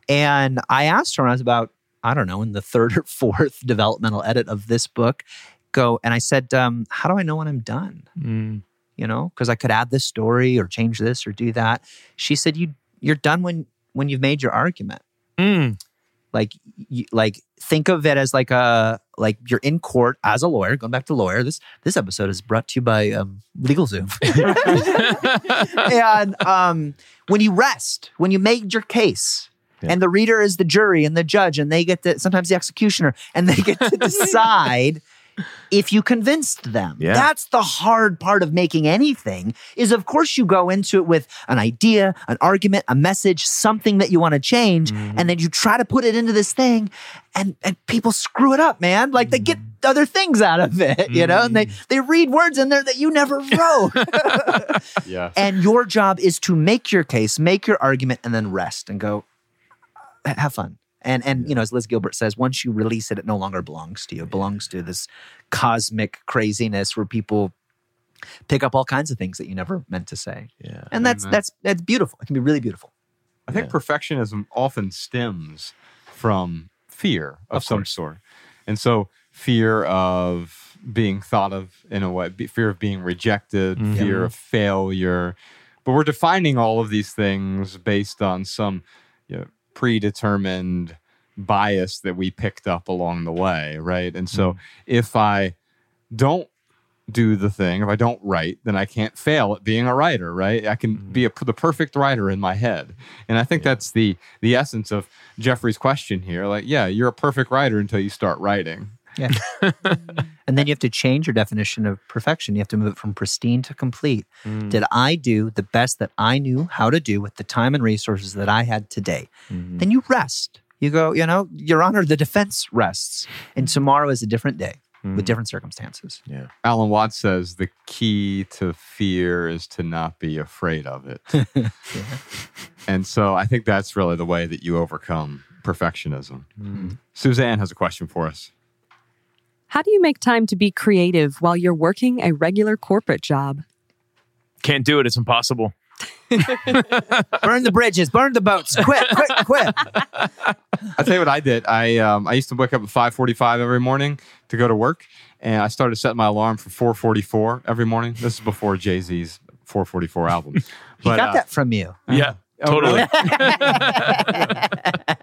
And I asked her when I was about, I don't know, in the third or *laughs* fourth developmental edit of this book, go, and I said, um, How do I know when I'm done? Mm. You know, because I could add this story or change this or do that. She said, You, you're done when, when you've made your argument Mm. like you, like think of it as like a like you're in court as a lawyer going back to lawyer this this episode is brought to you by um, LegalZoom *laughs* and um, when you rest when you made your case Yeah. and the reader is the jury and the judge and they get to sometimes the executioner and they get to *laughs* decide if you convinced them. Yeah. that's the hard part of making anything is of course you go into it with an idea an argument a message something that you want to change Mhm. and then you try to put it into this thing and and people screw it up man. Like they get other things out of it you know? And they they read words in there that you never wrote. *laughs* Yeah. and your job is to make your case make your argument and then rest and go have fun and and you know as liz gilbert says once you release it it no longer belongs to you it belongs to this cosmic craziness where people pick up all kinds of things that you never meant to say Yeah. and that's Amen. that's that's beautiful it can be really beautiful I think Yeah. perfectionism often stems from fear of, Of some course. sort. And so, fear of being thought of in a way, fear of being rejected, Mhm. fear of failure. But we're defining all of these things based on some you know, predetermined bias that we picked up along the way, right? And so, hmm. if I don't do the thing, if I don't write, then I can't fail at being a writer, right? I can be mm-hmm. a, the perfect writer in my head. And I think that's the the essence of Jeffrey's question here. Like, yeah, you're a perfect writer until you start writing. Yeah. *laughs* and then you have to change your definition of perfection. You have to move it from pristine to complete. Mm. Did I do the best that I knew how to do with the time and resources that I had today? Mhm. Then you rest. You go, you know, Your Honor, the defense rests. And tomorrow is a different day with Mhm. different circumstances. Yeah. Alan Watts says the key to fear is to not be afraid of it. *laughs* *laughs* And so I think that's really the way that you overcome perfectionism. Mm. Suzanne has a question for us. How do you make time to be creative while you're working a regular corporate job? Can't do it. It's impossible. *laughs* burn the bridges, burn the boats. Quit, quit, quit. I'll tell you what I did. I um, I used to wake up at 5:45 every morning to go to work, and I started setting my alarm for 4:44 every morning. This is before Jay Z's 444 album. He But, got uh, that from you. Yeah. Oh, Totally. really? *laughs*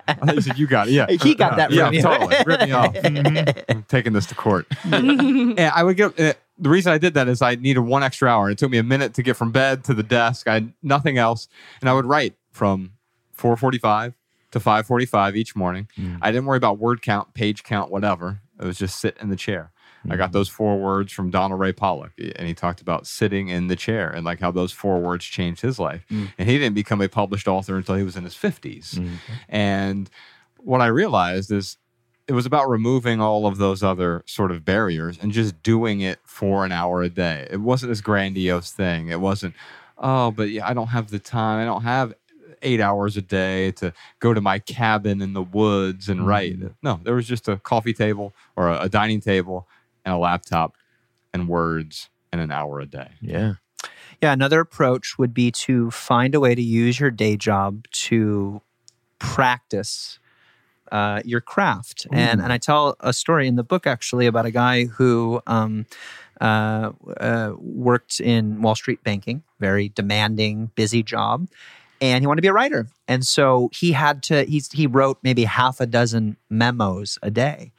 I thought you said you got it. Yeah, He got that yeah, from you. totally. Rip me off. *laughs* I'm taking this to court. and I would get. Uh, the reason I did that is I needed one extra hour. It took me a minute to get from bed to the desk. I had nothing else, and I would write from 4:45 to 5:45 each morning. Mm. I didn't worry about word count, page count, whatever. It was just sit in the chair. I Mm. got those four words from Donald Ray Pollock, and he talked about sitting in the chair and like how those four words changed his life. Mm. And he didn't become a published author until he was in his 50s. Mm. And what I realized is it was about removing all of those other sort of barriers and just doing it for an hour a day. It wasn't this grandiose thing. It wasn't, oh, but yeah, I don't have the time. I don't have eight hours a day to go to my cabin in the woods and write. No, there was just a coffee table or a dining table and a laptop and words and an hour a day. Yeah. Yeah, another approach would be to find a way to use your day job to practice uh, your craft. And and I tell a story in the book actually about a guy who um, uh, uh, worked in Wall Street banking, very demanding, busy job, and he wanted to be a writer. And so he had to. He's, he wrote maybe half a dozen memos a day.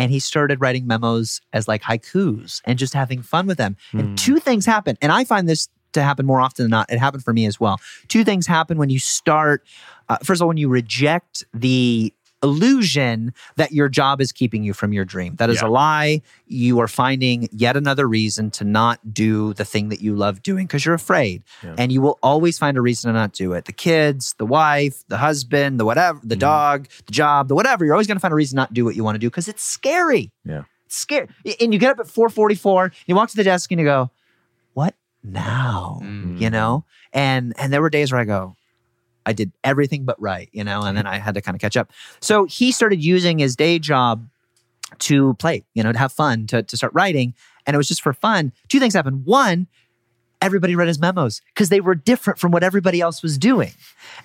And he started writing memos as like haikus and just having fun with them. Hmm. And two things happen. And I find this to happen more often than not. It happened for me as well. Two things happen when you start. Uh, first of all, when you reject the illusion that your job is keeping you from your dream. That is Yeah. a lie. You are finding yet another reason to not do the thing that you love doing because you're afraid. Yeah. And you will always find a reason to not do it. The kids, the wife, the husband, the whatever, the Mhm. dog, the job, the whatever. You're always going to find a reason not to do what you want to do because it's scary. Yeah. It's scary. And you get up at 444, you walk to the desk and you go, what now? Mm. You know? And and there were days where I go, I did everything but write, you know, and then I had to kind of catch up. So he started using his day job to play, you know, to have fun, to, to start writing. And it was just for fun. Two things happened. One, everybody read his memos because they were different from what everybody else was doing.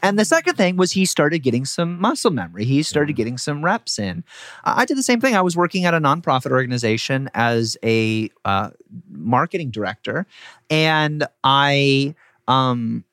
And the second thing was he started getting some muscle memory. He started getting some reps in. Uh, I did the same thing. I was working at a nonprofit organization as a uh, marketing director, and I um,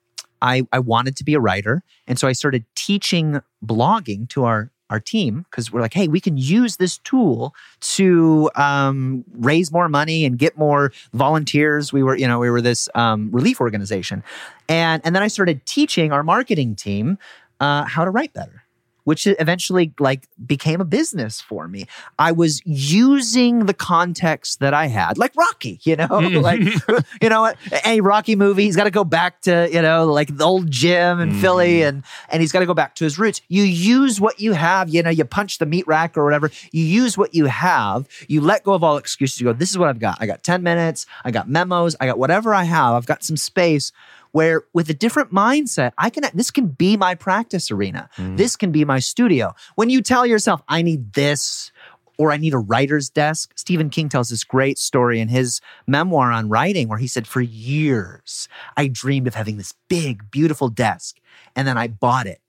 I, I wanted to be a writer. And so I started teaching blogging to our our team because we're like, hey, we can use this tool to um, raise more money and get more volunteers. We were, you know, we were this um, relief organization, and and then I started teaching our marketing team uh, how to write better which eventually like became a business for me. I was using the context that I had, like Rocky, you know, mm-hmm. *laughs* like *laughs* you know any Rocky movie, he's got to go back to you know like the old gym in Philly, mm-hmm. and and he's got to go back to his roots. You use what you have, you know, you punch the meat rack or whatever. You use what you have. You let go of all excuses. You go, this is what I've got. I got ten minutes. I got memos. I got whatever I have. I've got some space where with a different mindset, I can, this can be my practice arena. Mm. This can be my studio. When you tell yourself, I need this, or I need a writer's desk. Stephen King tells this great story in his memoir on writing where he said, For years, I dreamed of having this big, beautiful desk. And then I bought it.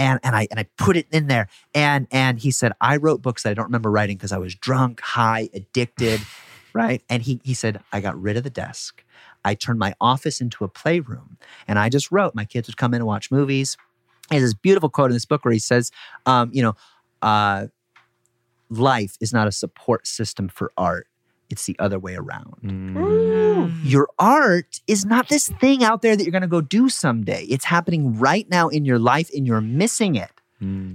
And, and I and I put it in there. And and he said, I wrote books that I don't remember writing because I was drunk, high, addicted, *sighs* right? And he he said, I got rid of the desk. I turned my office into a playroom and I just wrote. My kids would come in and watch movies. He has this beautiful quote in this book where he says, um, you know, uh, life is not a support system for art. It's the other way around. Your art is not this thing out there that you're going to go do someday. It's happening right now in your life and you're missing it.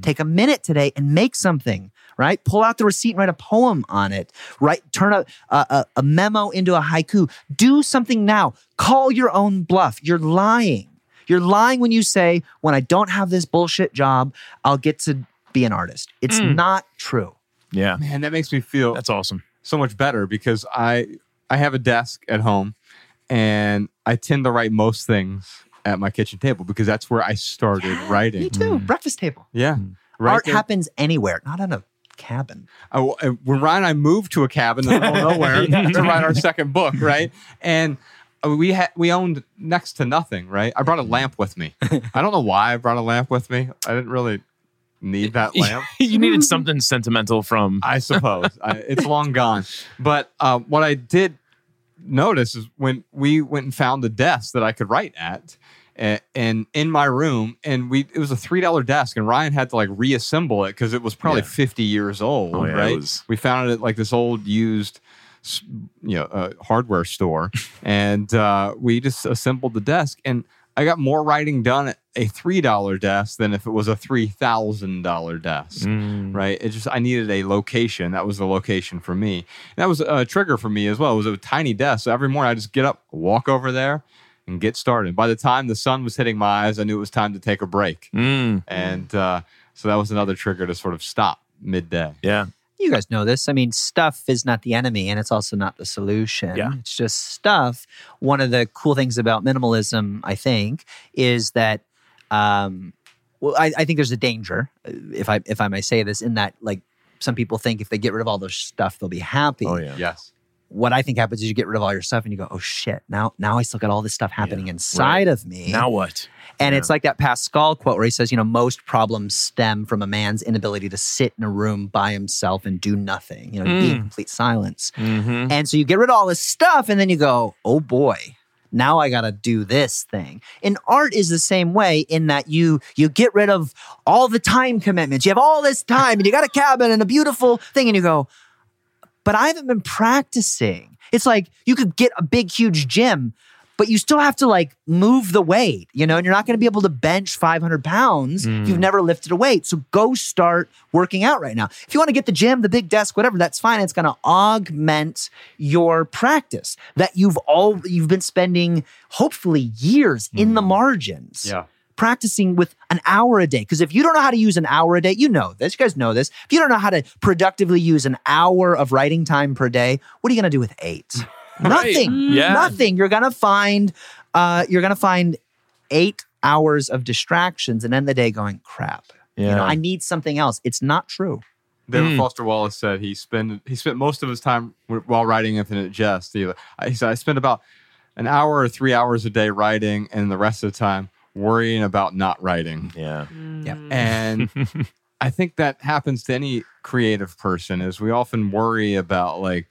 Take a minute today and make something, right? Pull out the receipt and write a poem on it, right? Turn a, a, a- a memo into a haiku. Do something now. Call your own bluff. You're lying. You're lying when you say, when I don't have this bullshit job, I'll get to be an artist. It's hmm. not true. Yeah. Man, that makes me feel That's awesome. so much better because I I have a desk at home and I tend to write most things at my kitchen table because that's where I started writing. Me too. Hmm. Breakfast table. Yeah. Hmm. Right Art there. happens anywhere, not in a cabin. I, uh, when Ryan and I moved to a cabin in the middle of nowhere *laughs* to write our second book, right? And uh, we had we owned next to nothing, right? I brought a lamp with me. I don't know why I brought a lamp with me. I didn't really need that *laughs* lamp. *laughs* you needed something sentimental from. I suppose I, it's long gone. But uh, what I did notice is when we went and found a desk that I could write at, and, and in my room, and we it was a three dollar desk, and Ryan had to like reassemble it because it was probably Yeah. fifty years old. Oh, yeah, right? was- We found it at like this old used. You know, uh, hardware store, *laughs* and uh, we just assembled the desk. And I got more writing done at a three dollar desk than if it was a three thousand dollar desk Mm. right? It just I needed a location. That was the location for me. And that was a trigger for me as well. It was a tiny desk. So every morning I just get up, walk over there, and get started. By the time the sun was hitting my eyes, I knew it was time to take a break. Mm. And uh, so that was another trigger to sort of stop midday. Yeah. You guys know this. I mean, stuff is not the enemy and it's also not the solution. Yeah. It's just stuff. One of the cool things about minimalism, I think, is that um well, I, I think there's a danger, uh, if I if I may say this, in that like some people think if they get rid of all their stuff, they'll be happy. Oh yeah. Yes. What I think happens is you get rid of all your stuff and you go, oh shit, now now I still got all this stuff happening inside of me. Now what? And Yeah. it's like that Pascal quote where he says, you know, most problems stem from a man's inability to sit in a room by himself and do nothing, you know, be in Mm. complete silence. Mm-hmm. And so you get rid of all this stuff and then you go, oh boy, now I got to do this thing. And art is the same way in that you you get rid of all the time commitments. You have all this time and you got a cabin and a beautiful thing and you go, but I haven't been practicing. It's like you could get a big huge gym but you still have to like move the weight, you know, and you're not going to be able to bench 500 pounds if you've mm. never lifted a weight. So go start working out right now. If you want to get the gym, the big desk, whatever, that's fine. It's going to augment your practice that you've all you've been spending hopefully years in the mm. margins Yeah. Practicing with an hour a day. Because if you don't know how to use an hour a day, you know this. You guys know this. If you don't know how to productively use an hour of writing time per day, what are you going to do with eight? *laughs* Nothing. Yeah. Nothing. You're going to find. Uh, you're going to find eight hours of distractions and end the day going, crap. You know, I need something else. It's not true. David Mm. Foster Wallace said he spent he spent most of his time while writing Infinite Jest. He, he said I spent about an hour or three hours a day writing, and the rest of the time worrying about not writing. yeah. Yep. And *laughs* I think that happens to any creative person. Is we often worry about like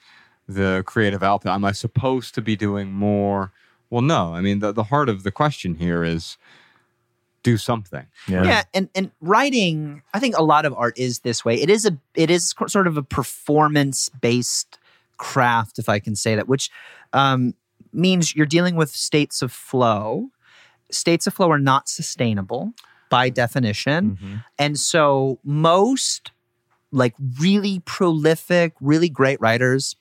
the creative output. Am I supposed to be doing more? Well, no. I mean, the the heart of the question here is do something. Yeah. Yeah, and and writing, I think a lot of art is this way. It is a it is sort of a performance based craft, if I can say that, which um, means you're dealing with states of flow. States of flow are not sustainable by definition, Mhm. and so most like really prolific, really great writers,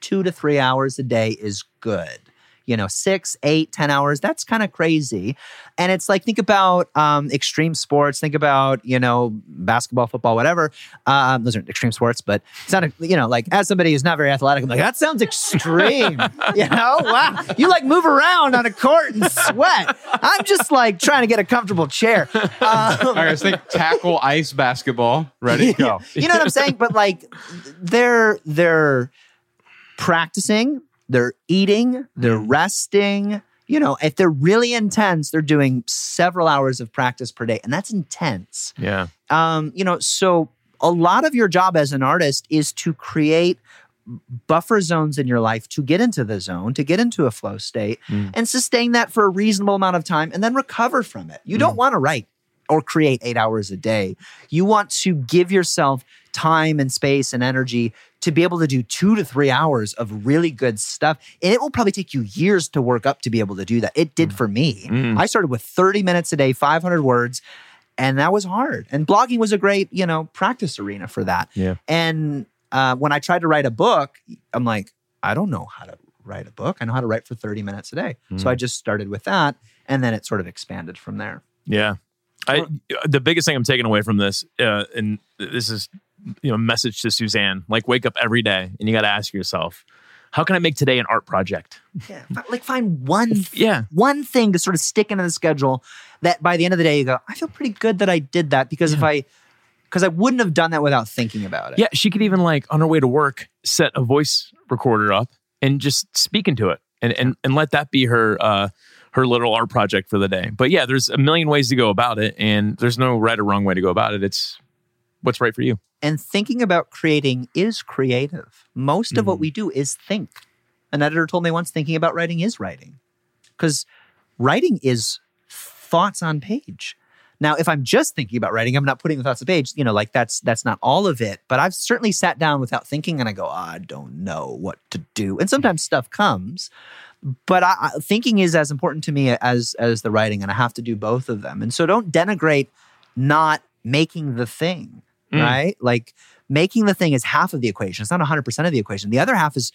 two to three hours a day is good. You know, six, eight, ten hours, that's kind of crazy. And it's like, think about um, extreme sports, think about, you know, basketball, football, whatever. Um, those aren't extreme sports, but it's not, a, you know, like as somebody who's not very athletic, I'm like, that sounds extreme. *laughs* you know, wow. You like move around on a court and sweat. I'm just like trying to get a comfortable chair. Um, *laughs* All right, let's think tackle ice basketball. Ready? Go. *laughs* you know what I'm saying? But like they're they're practicing, they're eating, they're resting. You know, if they're really intense, they're doing several hours of practice per day, and that's intense. Yeah. Um, you know, so a lot of your job as an artist is to create buffer zones in your life to get into the zone, to get into a flow state Mm. and sustain that for a reasonable amount of time and then recover from it. You don't want to write or create eight hours a day. You want to give yourself time and space and energy to be able to do two to three hours of really good stuff. And it will probably take you years to work up to be able to do that. It did for me. Mm. I started with 30 minutes a day, 500 words, and that was hard. And blogging was a great, you know, practice arena for that. Yeah. And uh, when I tried to write a book, I'm like, I don't know how to write a book. I know how to write for 30 minutes a day. So Mm. I just started with that, and then it sort of expanded from there. Yeah. I, the biggest thing I'm taking away from this, uh, and this is, you know, message to Suzanne, like wake up every day and you got to ask yourself, how can I make today an art project? Yeah, like find one Yeah. one thing to sort of stick into the schedule that by the end of the day you go, I feel pretty good that I did that because if I because I wouldn't have done that without thinking about it. Yeah. She could even like on her way to work, set a voice recorder up and just speak into it and, and, and let that be her, uh, her little art project for the day. But yeah, there's a million ways to go about it and there's no right or wrong way to go about it. It's what's right for you. And thinking about creating is creative. Most of what Mhm. we do is think. An editor told me once thinking about writing is writing. Because writing is thoughts on page. Now, if I'm just thinking about writing, I'm not putting the thoughts on page, you know, like that's that's not all of it. But I've certainly sat down without thinking and I go, "Oh, I don't know what to do. And sometimes stuff comes. But I, I- thinking is as important to me as as the writing, and I have to do both of them. And so don't denigrate not making the thing Mm. right? Like making the thing is half of the equation. It's not 100% of the equation. The other half is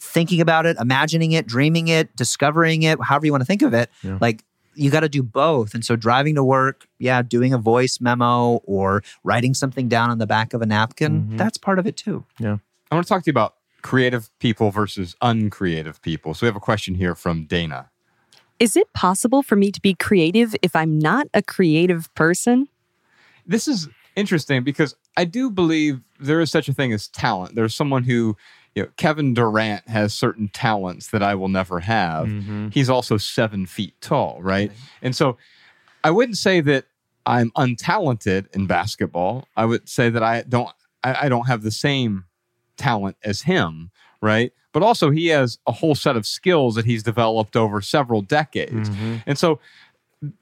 thinking about it, imagining it, dreaming it, discovering it, however you want to think of it. Yeah. Like you got to do both. And so driving to work, yeah, doing a voice memo or writing something down on the back of a napkin, Mhm. that's part of it too. Yeah. I want to talk to you about creative people versus uncreative people. So we have a question here from Dana. Is it possible for me to be creative if I'm not a creative person? This is interesting because I do believe there is such a thing as talent. There's someone who, you know, Kevin Durant has certain talents that I will never have. Mhm. He's also seven feet tall, right? And so I wouldn't say that I'm untalented in basketball. I would say that I don't I, I don't have the same talent as him, right? But also he has a whole set of skills that he's developed over several decades. Mhm. And so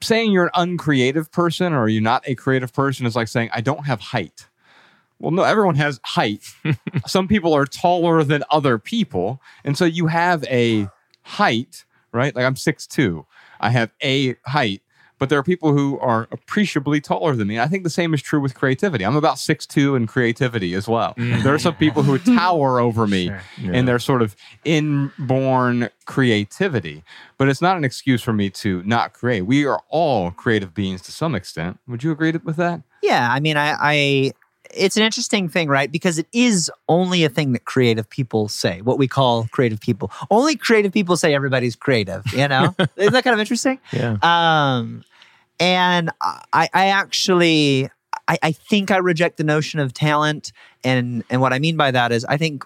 saying you're an uncreative person or you're not a creative person is like saying I don't have height. Well, no, everyone has height. *laughs* Some people are taller than other people. And so you have a height, right? Like I'm 6'2. I have a height, but there are people who are appreciably taller than me. I think the same is true with creativity. I'm about 6'2 in creativity as well. Mm. There are some people who *laughs* tower over me Yeah. in their sort of inborn creativity. But it's not an excuse for me to not create. We are all creative beings to some extent. Would you agree with that? Yeah, I mean, I, I it's an interesting thing, right? Because it is only a thing that creative people say, what we call creative people. Only creative people say everybody's creative, you know? *laughs* Isn't that kind of interesting? Yeah. Um, and I, I actually, I, I think I reject the notion of talent, and and what I mean by that is I think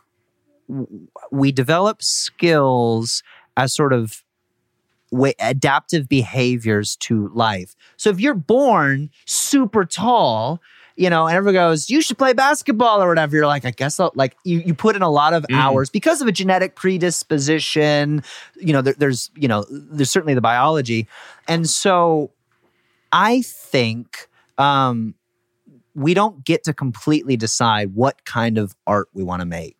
w- we develop skills as sort of way, adaptive behaviors to life. So if you're born super tall, you know, and everyone goes, you should play basketball or whatever. You're like, I guess I'll, like you, you put in a lot of Mm. hours because of a genetic predisposition. You know, there, there's, you know, there's certainly the biology. And so I think um, we don't get to completely decide what kind of art we want to make.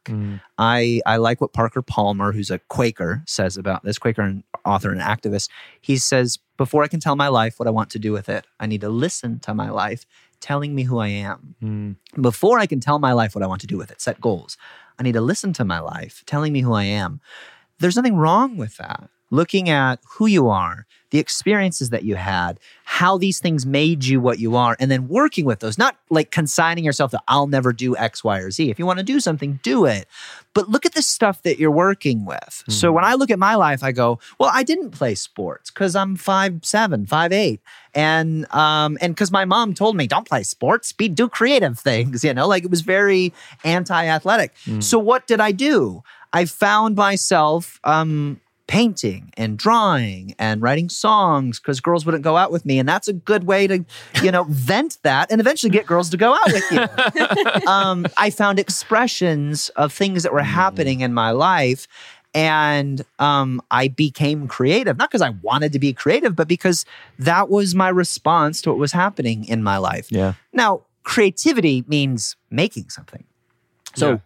I, I like what Parker Palmer, who's a Quaker, says about this Quaker and author and activist. He says, Before I can tell my life what I want to do with it, I need to listen to my life telling me who I am. Mm. Before I can tell my life what I want to do with it, set goals, I need to listen to my life telling me who I am. There's nothing wrong with that. Looking at who you are, the experiences that you had, how these things made you what you are, and then working with those, not like consigning yourself to, I'll never do X, Y, or Z. If you want to do something, do it. But look at the stuff that you're working with. So when I look at my life, I go, well, I didn't play sports because I'm five seven, five eight, and um, and because my mom told me don't play sports, be do creative things. *laughs* You know, like it was very anti-athletic. So what did I do? I found myself um, painting and drawing and writing songs because girls wouldn't go out with me, and that's a good way to, you know, *laughs* vent that and eventually get girls to go out with you. *laughs* um, I found expressions of things that were happening in my life. And um, I became creative, not because I wanted to be creative, but because that was my response to what was happening in my life. Yeah. Now, creativity means making something. So Yeah.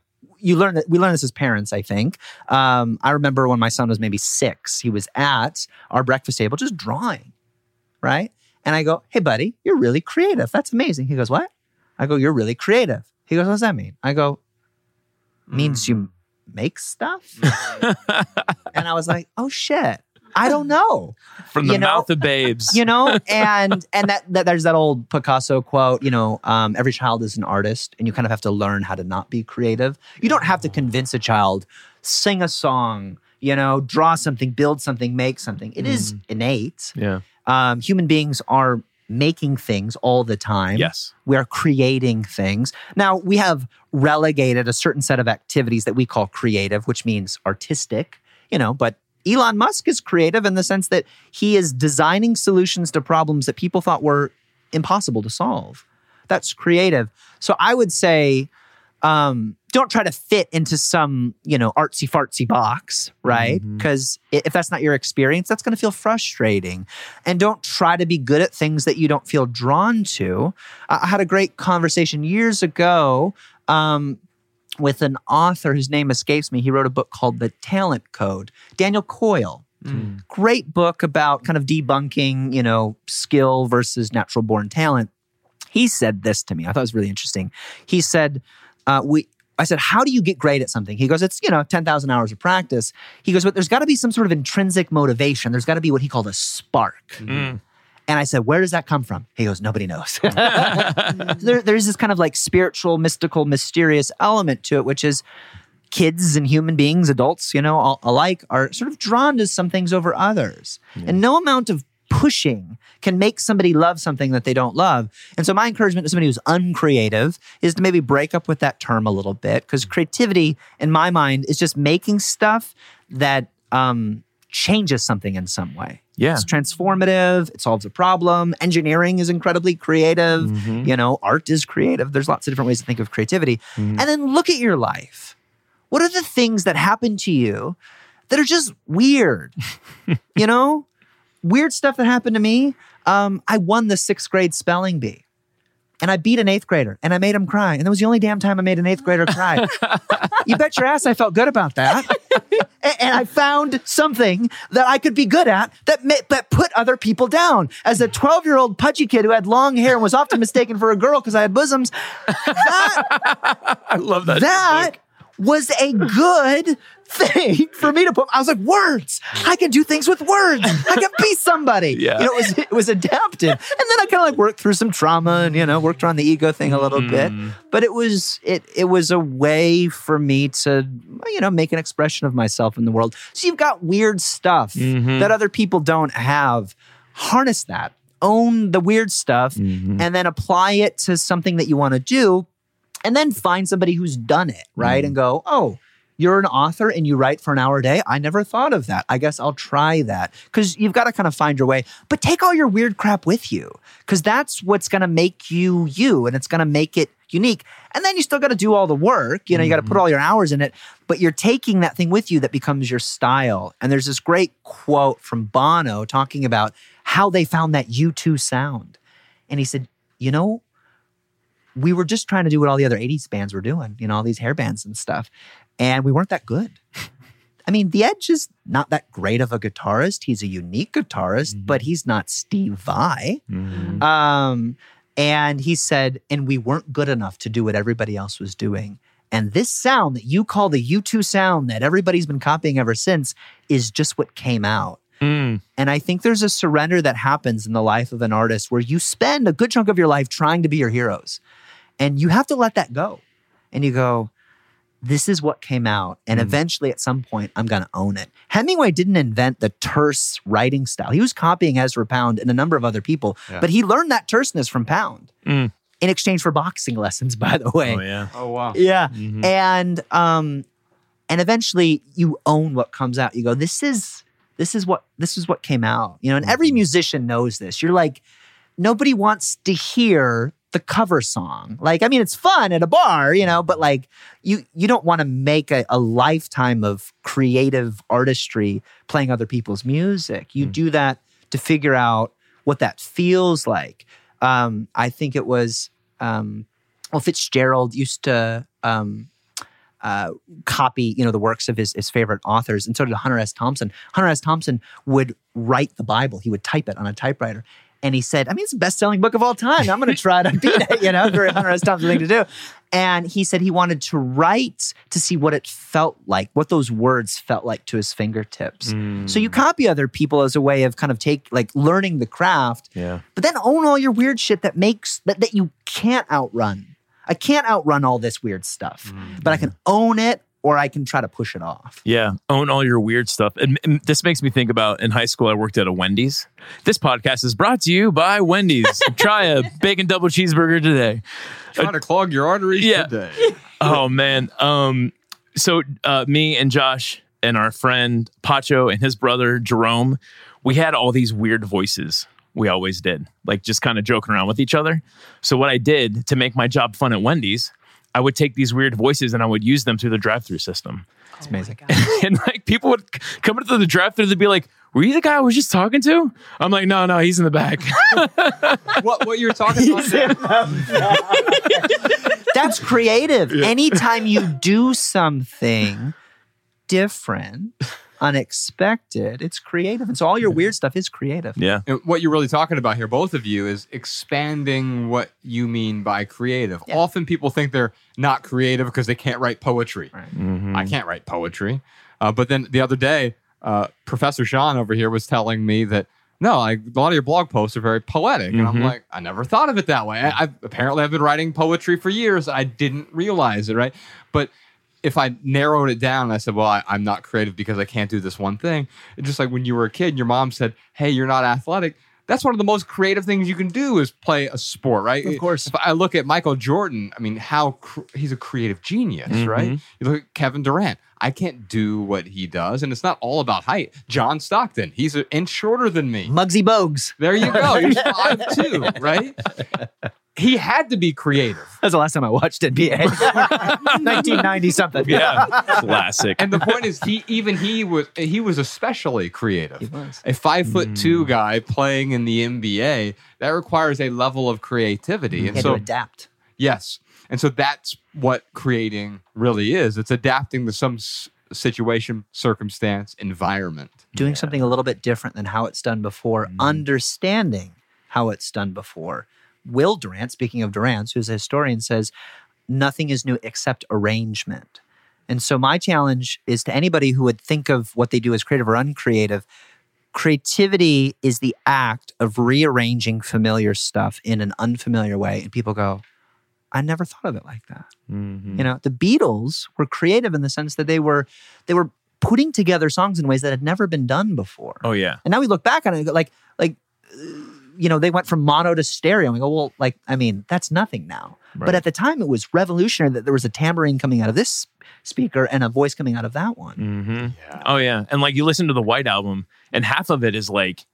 You learn that we learn this as parents, I think. Um, I remember when my son was maybe six, he was at our breakfast table just drawing, right? And I go, Hey, buddy, you're really creative. That's amazing. He goes, What? I go, You're really creative. He goes, What does that mean? I go, Means you make stuff? *laughs* and I was like, Oh shit. I don't know From the You know- mouth of babes. you know *laughs* and and that, that there's that old picasso quote you know um, every child is an artist and you kind of have to learn how to not be creative you don't have to convince a child sing a song you know draw something build something make something It is innate yeah. um, human beings are making things all the time Yes. we are creating things. Now, we have relegated a certain set of activities that we call creative, which means artistic, you know, but Elon Musk is creative in the sense that he is designing solutions to problems that people thought were impossible to solve. That's creative. So I would say, um, don't try to fit into some, you know, artsy fartsy box, right? Because if that's not your experience, that's going to feel frustrating. And don't try to be good at things that you don't feel drawn to. I I had a great conversation years ago um, with an author whose name escapes me. He wrote a book called The Talent Code. Daniel Coyle. Great book about kind of debunking, you know, skill versus natural born talent. He said this to me. I thought it was really interesting. He said, uh, "We." I said, "How do you get great at something?" He goes, "It's you know ten thousand hours of practice." He goes, "But there's got to be some sort of intrinsic motivation. There's got to be what he called a spark." Mm. And I said, Where does that come from? He goes, Nobody knows. *laughs* there, there's this kind of like spiritual, mystical, mysterious element to it, which is kids and human beings, adults, you know, all alike, are sort of drawn to some things over others. And no amount of pushing can make somebody love something that they don't love. And so my encouragement to somebody who's uncreative is to maybe break up with that term a little bit because creativity in my mind is just making stuff that um, changes something in some way. Yeah. It's transformative, it solves a problem. Engineering is incredibly creative. Mhm. You know, art is creative. There's lots of different ways to think of creativity. Mhm. And then look at your life. What are the things that happen to you that are just weird? *laughs* you know, weird stuff that happened to me. Um, I won the sixth grade spelling bee. And I beat an eighth grader and I made him cry. And that was the only damn time I made an eighth grader cry. *laughs* you bet your ass I felt good about that. A- and I found something that I could be good at that, ma- that put other people down. As a 12 year old pudgy kid who had long hair and was often mistaken for a girl because I had bosoms, that *laughs* I love that. that. Was a good thing *laughs* for me to put. I was like, words. I can do things with words. I can be *laughs* somebody. Yeah. You know, it was it was adaptive. And then I kind of like worked through some trauma and you know worked on the ego thing a little bit. Mm. But it was it it was a way for me to you know make an expression of myself in the world. So you've got weird stuff Mhm. that other people don't have. Harness that. own the weird stuff Mhm. and then apply it to something that you want to do and then find somebody who's done it right? Mhm. and go oh you're an author and you write for an hour a day? I never thought of that. I guess i'll try that. Because you've got to kind of find your way. But take all your weird crap with you because that's what's going to make you you and it's going to make it unique. And then you still got to do all the work you know you got to put all your hours in it but you're taking that thing with you that becomes your style. And there's this great quote from bono talking about how they found that u2 sound. And he said you know we were just trying to do what all the other 80s bands were doing, you know, all these hair bands and stuff. And we weren't that good. I mean, The Edge is not that great of a guitarist. He's a unique guitarist, but he's not Steve Vai. Mhm. Um, and he said, and we weren't good enough to do what everybody else was doing. And this sound that you call the U2 sound that everybody's been copying ever since is just what came out. Mm. And I think there's a surrender that happens in the life of an artist where you spend a good chunk of your life trying to be your heroes. And you have to let that go. And you go, this is what came out. And Mm. eventually, at some point, I'm going to own it. Hemingway didn't invent the terse writing style. He was copying Ezra Pound and a number of other people, Yeah. but he learned that terseness from Pound Mm. in exchange for boxing lessons, *laughs* by the way. Oh yeah. Oh wow. Yeah. Mhm. And um and eventually you own what comes out. You go, this is this is what this is what came out. You know, and every musician knows this. You're like, nobody wants to hear the cover song. Like, I mean, it's fun at a bar, you know, but like you you don't want to make a, a lifetime of creative artistry playing other people's music. You Mm. do that to figure out what that feels like. Um, I think it was um, well, Fitzgerald used to um, uh, copy, you know, the works of his, his favorite authors, and so did Hunter S. Thompson. Hunter S. Thompson would write the Bible; he would type it on a typewriter, and he said, "I mean, it's the best-selling book of all time. I'm going to try to beat it." You know, very Hunter S. Thompson thing to do. And he said he wanted to write to see what it felt like, what those words felt like to his fingertips. Mm. So you copy other people as a way of kind of take like learning the craft Yeah. but then own all your weird shit that makes that, that you can't outrun. I can't outrun all this weird stuff, but I can own it or I can try to push it off. Yeah, own all your weird stuff. And, and this makes me think about in high school, I worked at a Wendy's. This podcast is brought to you by Wendy's. *laughs* Try a bacon double cheeseburger today. Trying to clog your arteries Yeah. today. *laughs* Oh man. Um. So uh, me and Josh and our friend Pacho and his brother Jerome, we had all these weird voices. We always did, like just kind of joking around with each other. So what I did to make my job fun at Wendy's, I would take these weird voices and I would use them through the drive-through system. It's oh amazing. *laughs* and like people would come into the drive-through, they'd be like, "Were you the guy I was just talking to?" I'm like, "No, no, he's in the back." *laughs* what what you're talking about there? *laughs* That's creative. Anytime you do something different, unexpected, it's creative. And so all your weird stuff is creative. yeah. And what you're really talking about here, both of you, is expanding what you mean by creative. Yeah. Often people think they're not creative because they can't write poetry. Mhm. I can't write poetry. Uh, but then the other day, uh, Professor Sean over here was telling me that no, like a lot of your blog posts are very poetic, and I'm Mhm. like, I never thought of it that way. I, I've apparently I've been writing poetry for years. I didn't realize it, right? But if I narrowed it down, I said, well, I, I'm not creative because I can't do this one thing. It's just like when you were a kid, and your mom said, hey, you're not athletic. That's one of the most creative things you can do is play a sport, right? Of course. If I look at Michael Jordan, I mean, how cr- he's a creative genius, Mhm. right? You look at Kevin Durant. I can't do what he does, and it's not all about height. John Stockton, he's an inch shorter than me. Muggsy Bogues. There you go. *laughs* You're five two, right? He had to be creative. That's the last time I watched NBA. 1990 *laughs* something. Yeah. *laughs* Classic. And the point is, he even he was he was especially creative. He was. A five foot two mm. guy playing in the NBA that requires a level of creativity, He and had so to adapt. Yes. And so that's what creating really is. It's adapting to some s- situation, circumstance, environment. doing something a little bit different than how it's done before, mm. understanding how it's done before. Will Durant, speaking of Durant, who's a historian, says nothing is new except arrangement. And so my challenge is to anybody who would think of what they do as creative or uncreative. Creativity is the act of rearranging familiar stuff in an unfamiliar way. And people go, I never thought of it like that. Mhm. You know, the Beatles were creative in the sense that they were they were putting together songs in ways that had never been done before. Oh yeah. And now we look back on it like like you know, they went from mono to stereo. And we go, well, like, I mean, that's nothing now. But at the time, it was revolutionary that there was a tambourine coming out of this speaker and a voice coming out of that one. Mm-hmm. Oh yeah, and like you listen to the White album, and half of it is like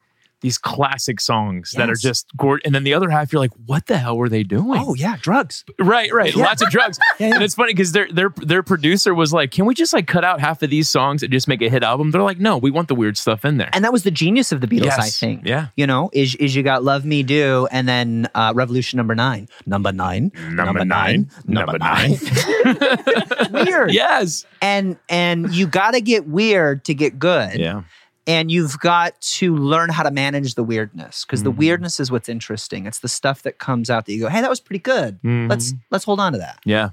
these classic songs that are just gorgeous, and then the other half you're like, what the hell were they doing? Oh yeah, drugs. Right, right. Yeah. Lots of drugs. *laughs* Yeah, yeah. And it's funny because their their their producer was like, "Can we just like cut out half of these songs and just make a hit album?" They're like, "No, we want the weird stuff in there." And that was the genius of the Beatles, I think. Yeah. You know, is is you got Love Me Do and then uh, Revolution number nine. Number nine. Number nine. Number nine. *laughs* Weird. yes. And and you gotta get weird to get good. Yeah. And you've got to learn how to manage the weirdness. Because Mm-hmm. the weirdness is what's interesting. It's the stuff that comes out that you go, hey, that was pretty good. Mm-hmm. Let's let's hold on to that. Yeah.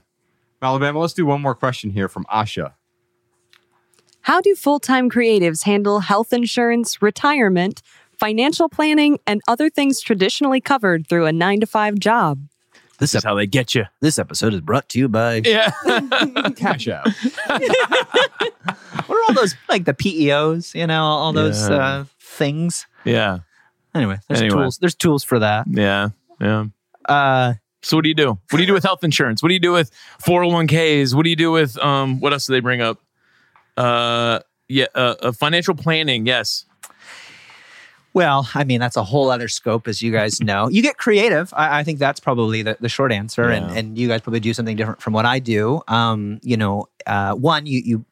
Alabama, let's do one more question here from Asha. How do full time creatives handle health insurance, retirement, financial planning, and other things traditionally covered through a nine to five job? This is how they get you. This episode is brought to you by Yeah. *laughs* Cash out. what are all those like the PEOs, you know, all those Yeah. uh, things. yeah. Anyway, there's Anyway. tools. There's tools for that. Yeah. Yeah. Uh So what do you do? What do you do with health insurance? What do you do with 401ks? What do you do with um what else do they bring up? Uh yeah, uh, uh financial planning, yes. Well, I mean, that's a whole other scope, as you guys know. You get creative. I, I think that's probably the, the short answer. And, Yeah. and you guys probably do something different from what I do. Um, you know, uh, one, you, you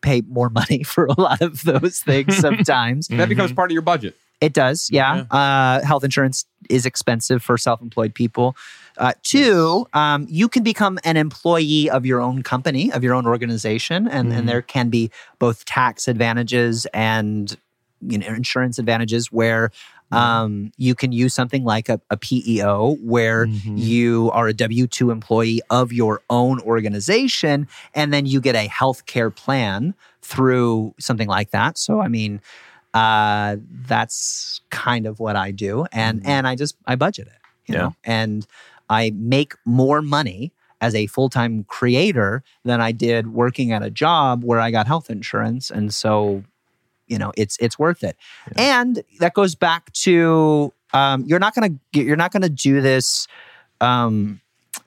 pay more *laughs* money for a lot of those things sometimes. *laughs* That becomes part of your budget. It does, yeah. Uh, health insurance is expensive for self-employed people. Uh, two, um, you can become an employee of your own company, of your own organization, and, and there can be both tax advantages and you know insurance advantages where um, you can use something like a, a PEO where you are a W two employee of your own organization, and then you get a health care plan through something like that. So, I mean, uh, that's kind of what I do, and and I just I budget it, you Yeah. know, and I make more money as a full time creator than I did working at a job where I got health insurance, and so you know it's it's worth it, and that goes back to um, you're not gonna get- you're not gonna do this. Um,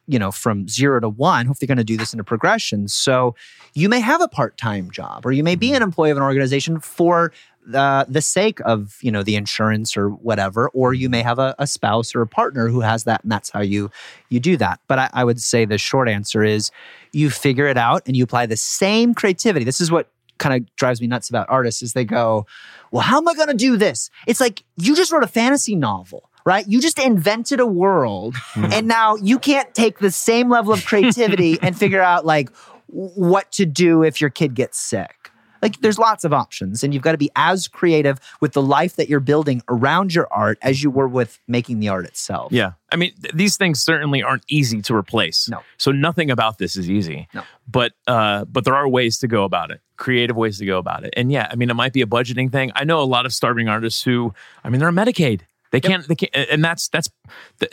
you know, from zero to one, hopefully you're going to do this in a progression. So you may have a part-time job or you may be an employee of an organization for uh, the sake of, you know, the insurance or whatever, or you may have a, a spouse or a partner who has that and that's how you, you do that. But I, I would say the short answer is you figure it out and you apply the same creativity. This is what kind of drives me nuts about artists is they go, well, how am I going to do this? It's like you just wrote a fantasy novel, right? You just invented a world hmm. and now you can't take the same level of creativity *laughs* and figure out like what to do if your kid gets sick. Like there's lots of options and you've got to be as creative with the life that you're building around your art as you were with making the art itself. Yeah. I mean, th- these things certainly aren't easy to replace. No. So nothing about this is easy. No. But uh but there are ways to go about it. Creative ways to go about it. And yeah, I mean, it might be a budgeting thing. I know a lot of starving artists who I mean, they're on Medicaid. They can't they can't and that's that's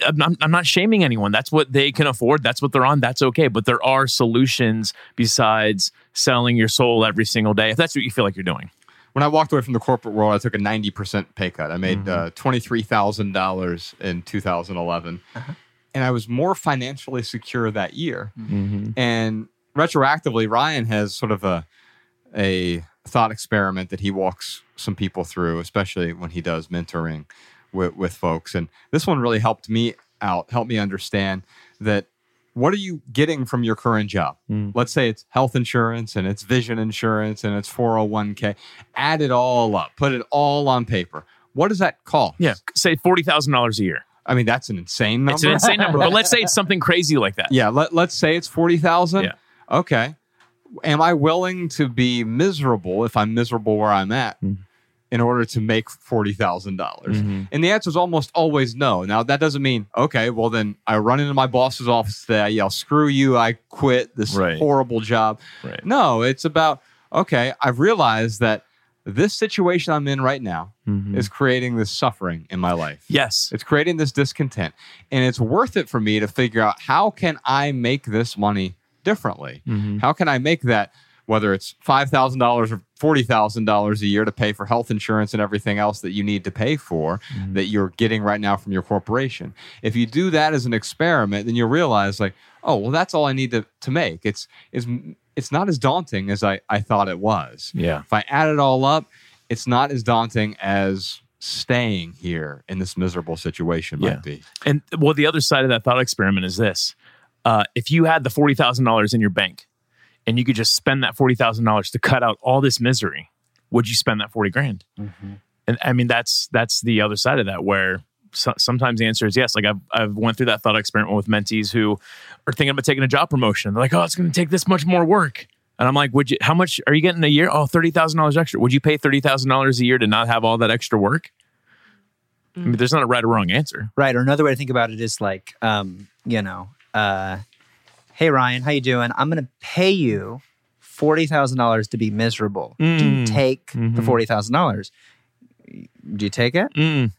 I'm not, I'm not shaming anyone. That's what they can afford. That's what they're on. That's okay. But there are solutions besides selling your soul every single day. If that's what you feel like you're doing. When I walked away from the corporate world, I took a 90% pay cut. I made mm-hmm. uh, $23,000 in 2011. Uh-huh. And I was more financially secure that year. Mm-hmm. And retroactively, Ryan has sort of a, a thought experiment that he walks some people through, especially when he does mentoring with, with folks. And this one really helped me out, helped me understand that what are you getting from your current job? Mm. Let's say it's health insurance and it's vision insurance and it's 401k. Add it all up, put it all on paper. What does that cost? Yeah. Say forty thousand dollars a year. I mean, that's an insane number. It's an insane number. But let's say it's something crazy like that. Yeah, let, let's say it's 40,000. Yeah. Okay. Am I willing to be miserable if I'm miserable where I'm at mm. In order to make $40,000? dollars mm-hmm. And the answer is almost always no. Now, that doesn't mean, okay, well, then I run into my boss's office today. I yell, screw you. I quit this Right. horrible job. Right. No, it's about, okay, I've realized that this situation I'm in right now mm-hmm. is creating this suffering in my life. Yes. It's creating this discontent. And it's worth it for me to figure out how can I make this money differently? Mm-hmm. How can I make that whether it's $5,000 or $40,000 a year to pay for health insurance and everything else that you need to pay for that you're getting right now from your corporation. If you do that as an experiment, then you'll realize like, oh, well, that's all I need to, to make. It's, it's, it's not as daunting as I, I thought it was. Yeah. If I add it all up, it's not as daunting as staying here in this miserable situation Yeah. might be. And well, the other side of that thought experiment is this: uh, if you had the forty thousand dollars in your bank, and you could just spend that forty thousand dollars to cut out all this misery, would you spend that forty grand? And I mean, that's that's the other side of that, where so, sometimes the answer is yes. Like I've I've went through that thought experiment with mentees who are thinking about taking a job promotion. They're like, oh, it's going to take this much more work. And I'm like, would you? How much are you getting a year? Oh, thirty thousand dollars extra. Would you pay thirty thousand dollars a year to not have all that extra work? I mean, there's not a right or wrong answer. Right. Or another way to think about it is like, um, you know, uh, hey Ryan, how you doing? I'm going to pay you forty thousand dollars to be miserable. Do you Mm. take the Mhm. forty thousand dollars? Do you take it? Mm.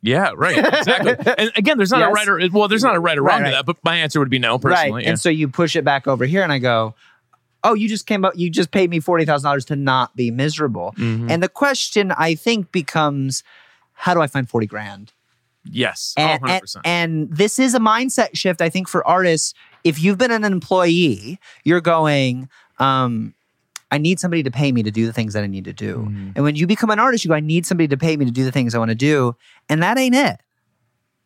Yeah, right. Exactly. *laughs* and again, there's not Yes. a right or well, there's not a right or wrong right. to that, but my answer would be no personally. right. yeah. And so you push it back over here, and I go, "Oh, you just came up. You just paid me forty thousand dollars to not be miserable." Mhm. And the question I think becomes, how do I find forty grand? yes, And, 100%. and, and this is a mindset shift, I think, for artists. If you've been an employee, you're going, um, I need somebody to pay me to do the things that I need to do. Mhm. And when you become an artist, you go, I need somebody to pay me to do the things I want to do. And that ain't it.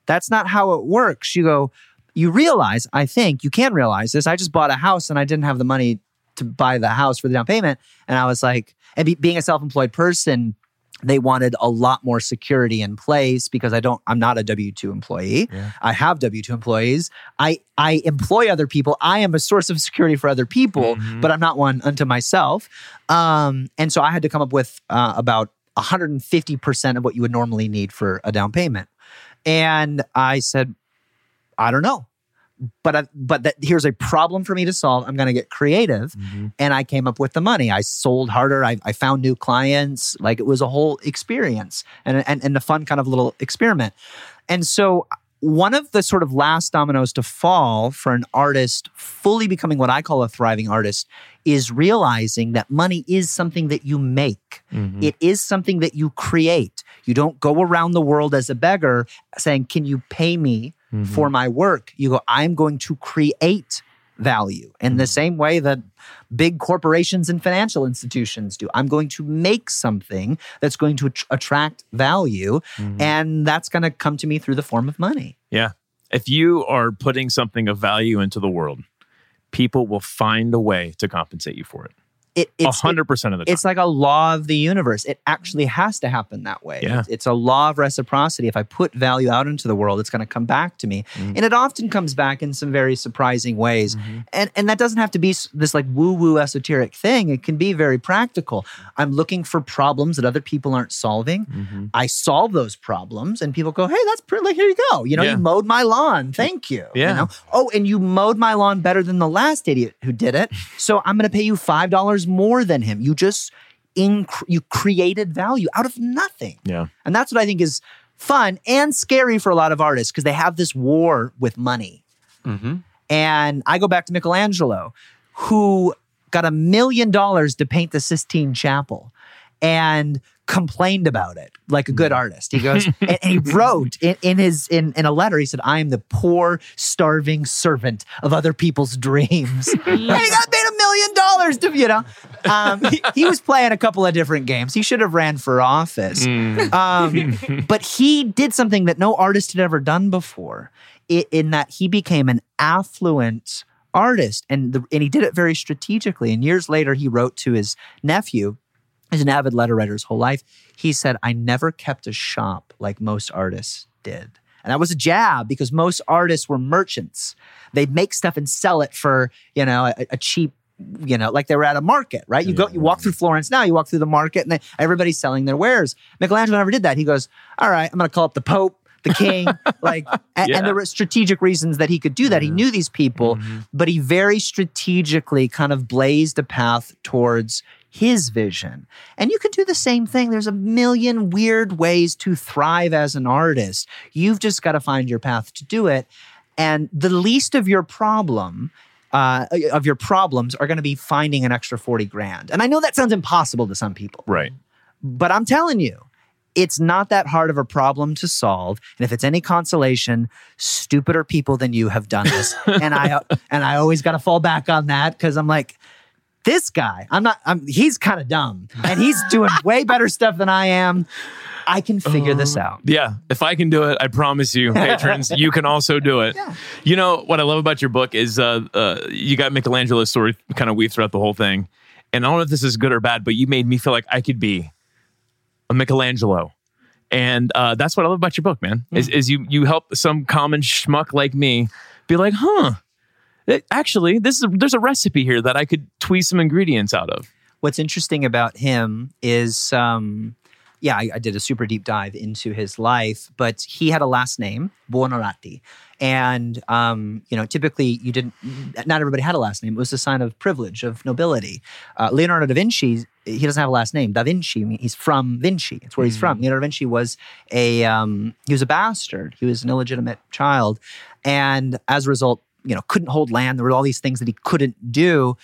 That's not how it works. You go, you realize, I think you can realize this. I just bought a house and I didn't have the money to buy the house for the down payment. And I was like, and be, being a self employed person, they wanted a lot more security in place because I don't, I'm not a W 2 employee. Yeah. I have W 2 employees. I, I employ other people. I am a source of security for other people, Mhm. but I'm not one unto myself. Um, and so I had to come up with uh, about 150% of what you would normally need for a down payment. And I said, I don't know. But I, but that here's a problem for me to solve. I'm going to get creative, Mhm. and I came up with the money. I sold harder. I, I found new clients. Like it was a whole experience and, and and a fun kind of little experiment. And so one of the sort of last dominoes to fall for an artist fully becoming what I call a thriving artist is realizing that money is something that you make. Mhm. It is something that you create. You don't go around the world as a beggar saying, Can you pay me Mhm. for my work? You go, I'm going to create value in the same way that big corporations and financial institutions do. I'm going to make something that's going to att- attract value, Mhm. and that's going to come to me through the form of money. Yeah. If you are putting something of value into the world, people will find a way to compensate you for it it, it's 100% it, of the time. It's like a law of the universe. It actually has to happen that way. Yeah. It's, it's a law of reciprocity. If I put value out into the world, it's going to come back to me. Mm-hmm. And it often comes back in some very surprising ways. Mm-hmm. And, and that doesn't have to be this like woo woo esoteric thing. It can be very practical. I'm looking for problems that other people aren't solving. Mm-hmm. I solve those problems and people go, hey, that's pretty, like, here you go. You know, yeah. you mowed my lawn. Thank you. Yeah. You know? Oh, and you mowed my lawn better than the last idiot who did it. So I'm going to pay you $5 more than him. You just you created value out of nothing. Yeah. And that's what I think is fun and scary for a lot of artists because they have this war with money. Mm-hmm. And I go back to Michelangelo, who got a million dollars to paint the Sistine Chapel and complained about it like a good mm. artist. He goes *laughs* and, and, he wrote in, in, his in, in a letter. He said, "I am the poor, starving servant of other people's dreams." *laughs* he got dollars to, you know. Um, he, he was playing a couple of different games. He should have ran for office. Mm. Um, *laughs* but he did something that no artist had ever done before, i- in that he became an affluent artist, and the, and he did it very strategically. And years later, he wrote to his nephew. He's an avid letter writer his whole life. He said, "I never kept a shop like most artists did." And that was a jab because most artists were merchants. They'd make stuff and sell it for, you know, a, a cheap, you know, like they were at a market, right? You go, you walk through Florence now, you walk through the market and they, everybody's selling their wares. Michelangelo never did that. He goes, all right, I'm going to call up the Pope, the king, *laughs* like, and, Yeah. and there were strategic reasons that he could do that. He knew these people, Mhm. but he very strategically kind of blazed a path towards his vision. And you can do the same thing. There's a million weird ways to thrive as an artist. You've just got to find your path to do it. And the least of your problem uh, of your problems are going to be finding an extra 40 grand. And I know that sounds impossible to some people, Right. but I'm telling you, it's not that hard of a problem to solve. And if it's any consolation, stupider people than you have done this. *laughs* and I and I always got to fall back on that because I'm like, this guy, I'm not. I'm. He's kind of dumb, and he's doing *laughs* way better stuff than I am. I can figure this out. Yeah, if I can do it, I promise you, patrons, you can also do it. Yeah. You know what I love about your book is uh, uh, you got Michelangelo's story kind of weaved throughout the whole thing, and I don't know if this is good or bad, but you made me feel like I could be a Michelangelo, and uh, that's what I love about your book, man. Is, is you you help some common schmuck like me be like, huh. Actually, this is there's a recipe here that I could tweeze some ingredients out of. What's interesting about him is, um, yeah, I, I did a super deep dive into his life, but he had a last name, Buonarroti. And, um, you know, typically you didn't, not everybody had a last name. It was a sign of privilege, of nobility. Uh, Leonardo da Vinci, he doesn't have a last name. Da Vinci, he's from Vinci. It's where he's from. Leonardo da Vinci was a, um, he was a bastard. He was an illegitimate child. And as a result, you know, couldn't hold land. There were all these things that he couldn't do.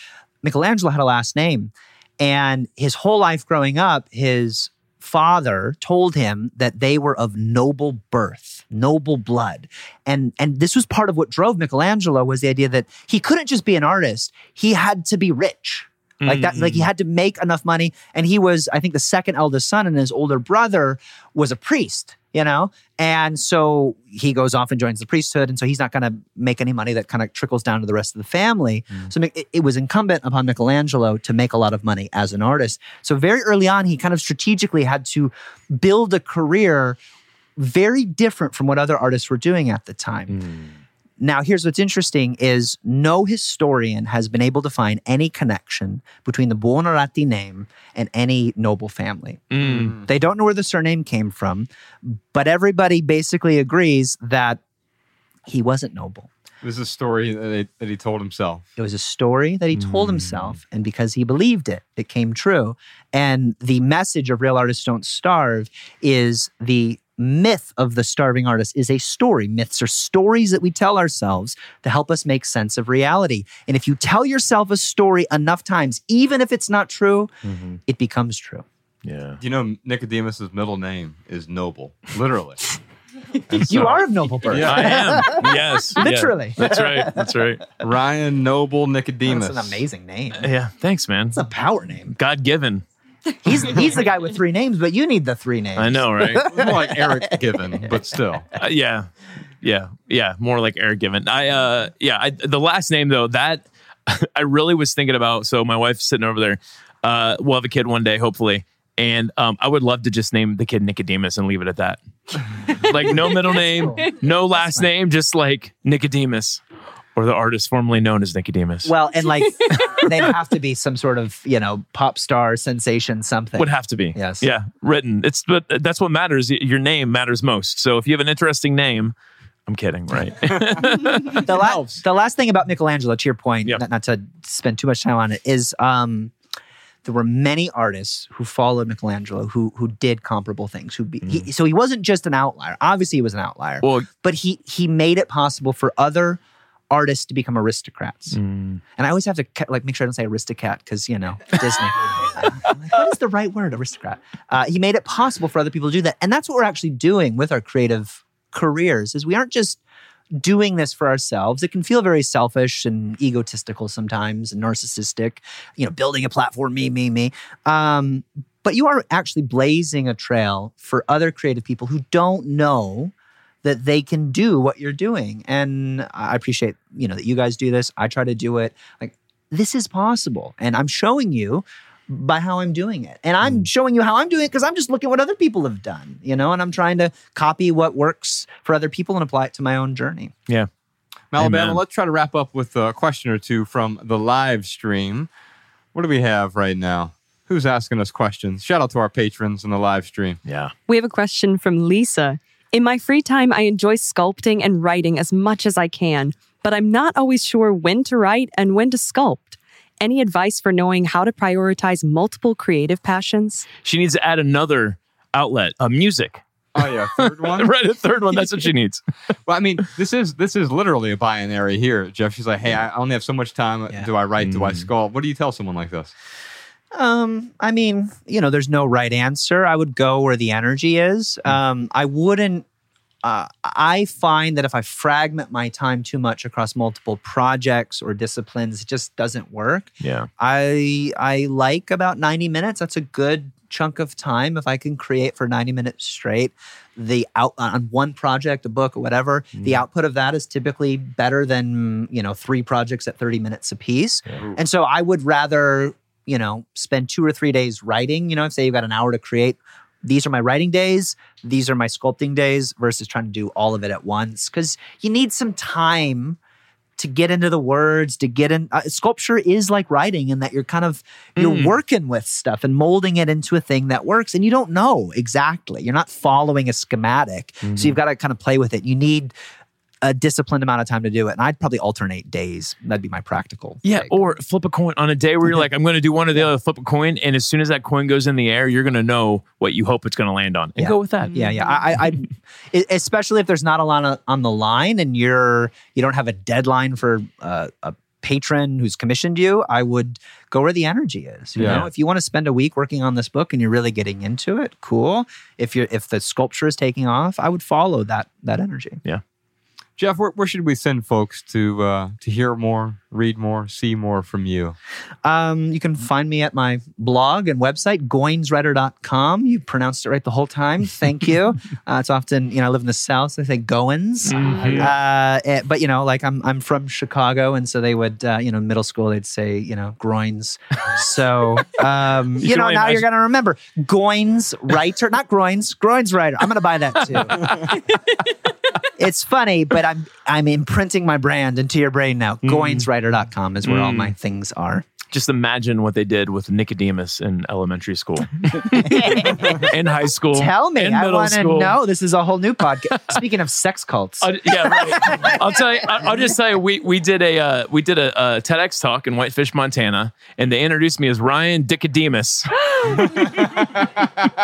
Michelangelo had a last name. And his whole life growing up, his father told him that they were of noble birth, noble blood. And and this was part of what drove Michelangelo was the idea that he couldn't just be an artist, he had to be rich. Like that, like he mm. had to make enough money. And he was, I think, the second eldest son, and his older brother was a priest, you know? And so he goes off and joins the priesthood. And so he's not going to make any money that kind of trickles down to the rest of the family. Mm. So it, it was incumbent upon Michelangelo to make a lot of money as an artist. So very early on, he kind of strategically had to build a career very different from what other artists were doing at the time. Mm. Now, here's what's interesting is no historian has been able to find any connection between the Buonarroti name and any noble family. Mm. They don't know where the surname came from, but everybody basically agrees that he wasn't noble. This is a story that, they, that he told himself. It was a story that he told himself, and because he believed it, it came true. And the message of Real Artists Don't Starve is the myth of the starving artist is a story. Myths are stories that we tell ourselves to help us make sense of reality. And if you tell yourself a story enough times, even if it's not true, mm-hmm. it becomes true. Yeah. You know Nicodemus's middle name is Noble? Literally. And *laughs* You are of noble birth. Yeah. I am. *laughs* Yes. Yeah. Literally. That's right. That's right. Ryan Noble Nicodemus. That's an amazing name. Yeah. Thanks, man. It's a power name. God given. He's *laughs* he's the guy with three names, but you need the three names. I know, right? *laughs* More like Eric Given, *laughs* but still. Uh, yeah, yeah, yeah. More like Eric Given. I, uh, yeah. I, the last name though, that I really was thinking about. So my wife's sitting over there. Uh, we'll have a kid one day, hopefully, and um, I would love to just name the kid Nicodemus and leave it at that. like no middle name, no last name, just like Nicodemus, or the artist formerly known as Nicodemus. Well, and like *laughs* they'd have to be some sort of you know pop star sensation, something. would have to be. Yes. Yeah. Written. It's but that's what matters. Your name matters most. So if you have an interesting name, I'm kidding, right? *laughs* *laughs* the, la- the last thing about Michelangelo, to your point, Yep. not, not to spend too much time on it, is um, there were many artists who followed Michelangelo who who did comparable things. Who be, he, so he wasn't just an outlier. Obviously, he was an outlier, well, but he he made it possible for other artists to become aristocrats. mm, And I always have to like make sure I don't say aristocrat because you know Disney. Like, what is the right word, aristocrat? Uh, he made it possible for other people to do that, and that's what we're actually doing with our creative careers. Is we aren't just doing this for ourselves. It can feel very selfish and egotistical sometimes, and narcissistic. You know, building a platform, me, me, me. Um, but you are actually blazing a trail for other creative people who don't know that they can do what you're doing. And I appreciate, you know, that you guys do this. I try to do it. Like this is possible. And I'm showing you by how I'm doing it. And I'm hmm. showing you how I'm doing it because I'm just looking at what other people have done, you know, and I'm trying to copy what works for other people and apply it to my own journey. yeah. Alabama, Amen. let's try to wrap up with a question or two from the live stream. What do we have right now? Who's asking us questions? Shout out to our patrons in the live stream. Yeah. We have a question from Lisa. In my free time, I enjoy sculpting and writing as much as I can, but I'm not always sure when to write and when to sculpt. Any advice for knowing how to prioritize multiple creative passions? She needs to add another outlet, uh, music. Oh yeah, third one. *laughs* right, a third one. That's what she needs. *laughs* Well, I mean, this is this is literally a binary here, Jeff. She's like, "Hey, I only have so much time. Yeah. Do I write? Do I Mm. sculpt? What do you tell someone like this?" Um, I mean, you know, there's no right answer. I would go where the energy is. Um, I wouldn't. Uh, I find that if I fragment my time too much across multiple projects or disciplines, it just doesn't work. Yeah. I I like about 90 minutes. That's a good chunk of time if I can create for 90 minutes straight. The out on one project, a book, or whatever, the output of that is typically better than you know three projects at 30 minutes apiece. And so I would rather you know spend two or three days writing. You know, say you've got an hour to create. These are my writing days. These are my sculpting days versus trying to do all of it at once because you need some time to get into the words to get in uh, sculpture is like writing in that you're kind of you're Mm. working with stuff and molding it into a thing that works and you don't know exactly you're not following a schematic so you've got to kind of play with it you need a disciplined amount of time to do it and i'd probably alternate days that'd be my practical Yeah, or flip a coin on a day where you're like, I'm going to do one or the other, flip a coin, and as soon as that coin goes in the air, you're going to know what you hope it's going to land on, and Yeah. go with that. Yeah, yeah. I, I *laughs* especially if there's not a lot on the line and you're you don't have a deadline for uh, a patron who's commissioned you. I would go where the energy is. You Yeah. know, if you want to spend a week working on this book and you're really getting into it, cool. If you're if the sculpture is taking off, I would follow that that energy. Jeff, where, where should we send folks to uh, to hear more, read more, see more from you? Um, you can find me at my blog and website, goinswriter.com. You pronounced it right the whole time. Thank you. *laughs* uh, it's often, you know, I live in the South, so they say Goins. Mhm. Uh, but you know, like I'm I'm from Chicago, and so they would, uh, you know, middle school they'd say, you know, groins. So *laughs* um, you, can know, only now you're gonna remember Goins writer, not groins, groins writer. I'm gonna buy that too. *laughs* it's funny, but I'm I'm imprinting my brand into your brain now. Mm. Goinswriter.com is where all Mm. my things are. Just imagine what they did with Nicodemus in elementary school, *laughs* in high school, Tell me, in I want to know. This is a whole new podcast. Speaking of sex cults, I- yeah, right. I'll tell you. I- I'll just tell you. We we did a uh, we did a, a TEDx talk in Whitefish, Montana, and they introduced me as Ryan Dickodemus. *laughs*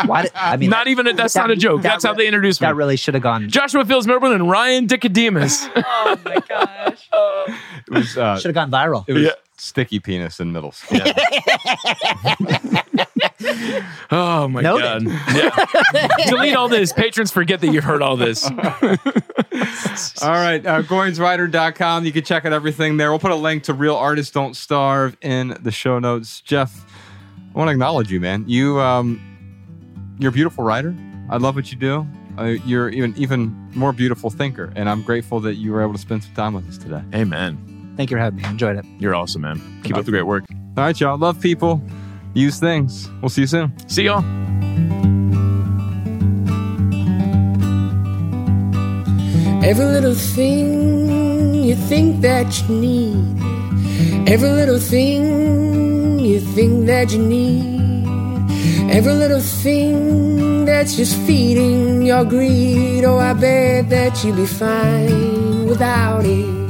why I mean, not even a, that's that- not a joke. that That's how they introduced me. that really should have gone. Joshua Fields Millburn and Ryan Dickodemus. *laughs* Oh my gosh. It was uh, Should have gone viral. it was Yeah. Sticky penis in middle school. *laughs* Oh my Noted. god! *laughs* Yeah. Delete all this. Patrons forget that you've heard all this. *laughs* All right, uh, GoinsWriter.com. You can check out everything there. We'll put a link to Real Artists Don't Starve in the show notes. Jeff, I want to acknowledge you, man. You, um, you're a beautiful writer. I love what you do. Uh, you're even even more beautiful thinker, and I'm grateful that you were able to spend some time with us today. Amen. Thank you for having me. Enjoyed it. You're awesome, man. Keep up the great work. All right, y'all. Love people. Use things. We'll see you soon. See y'all. Every little thing you think that you need. Every little thing you think that you need. Every little thing that's just feeding your greed. Oh, I bet that you'd be fine without it.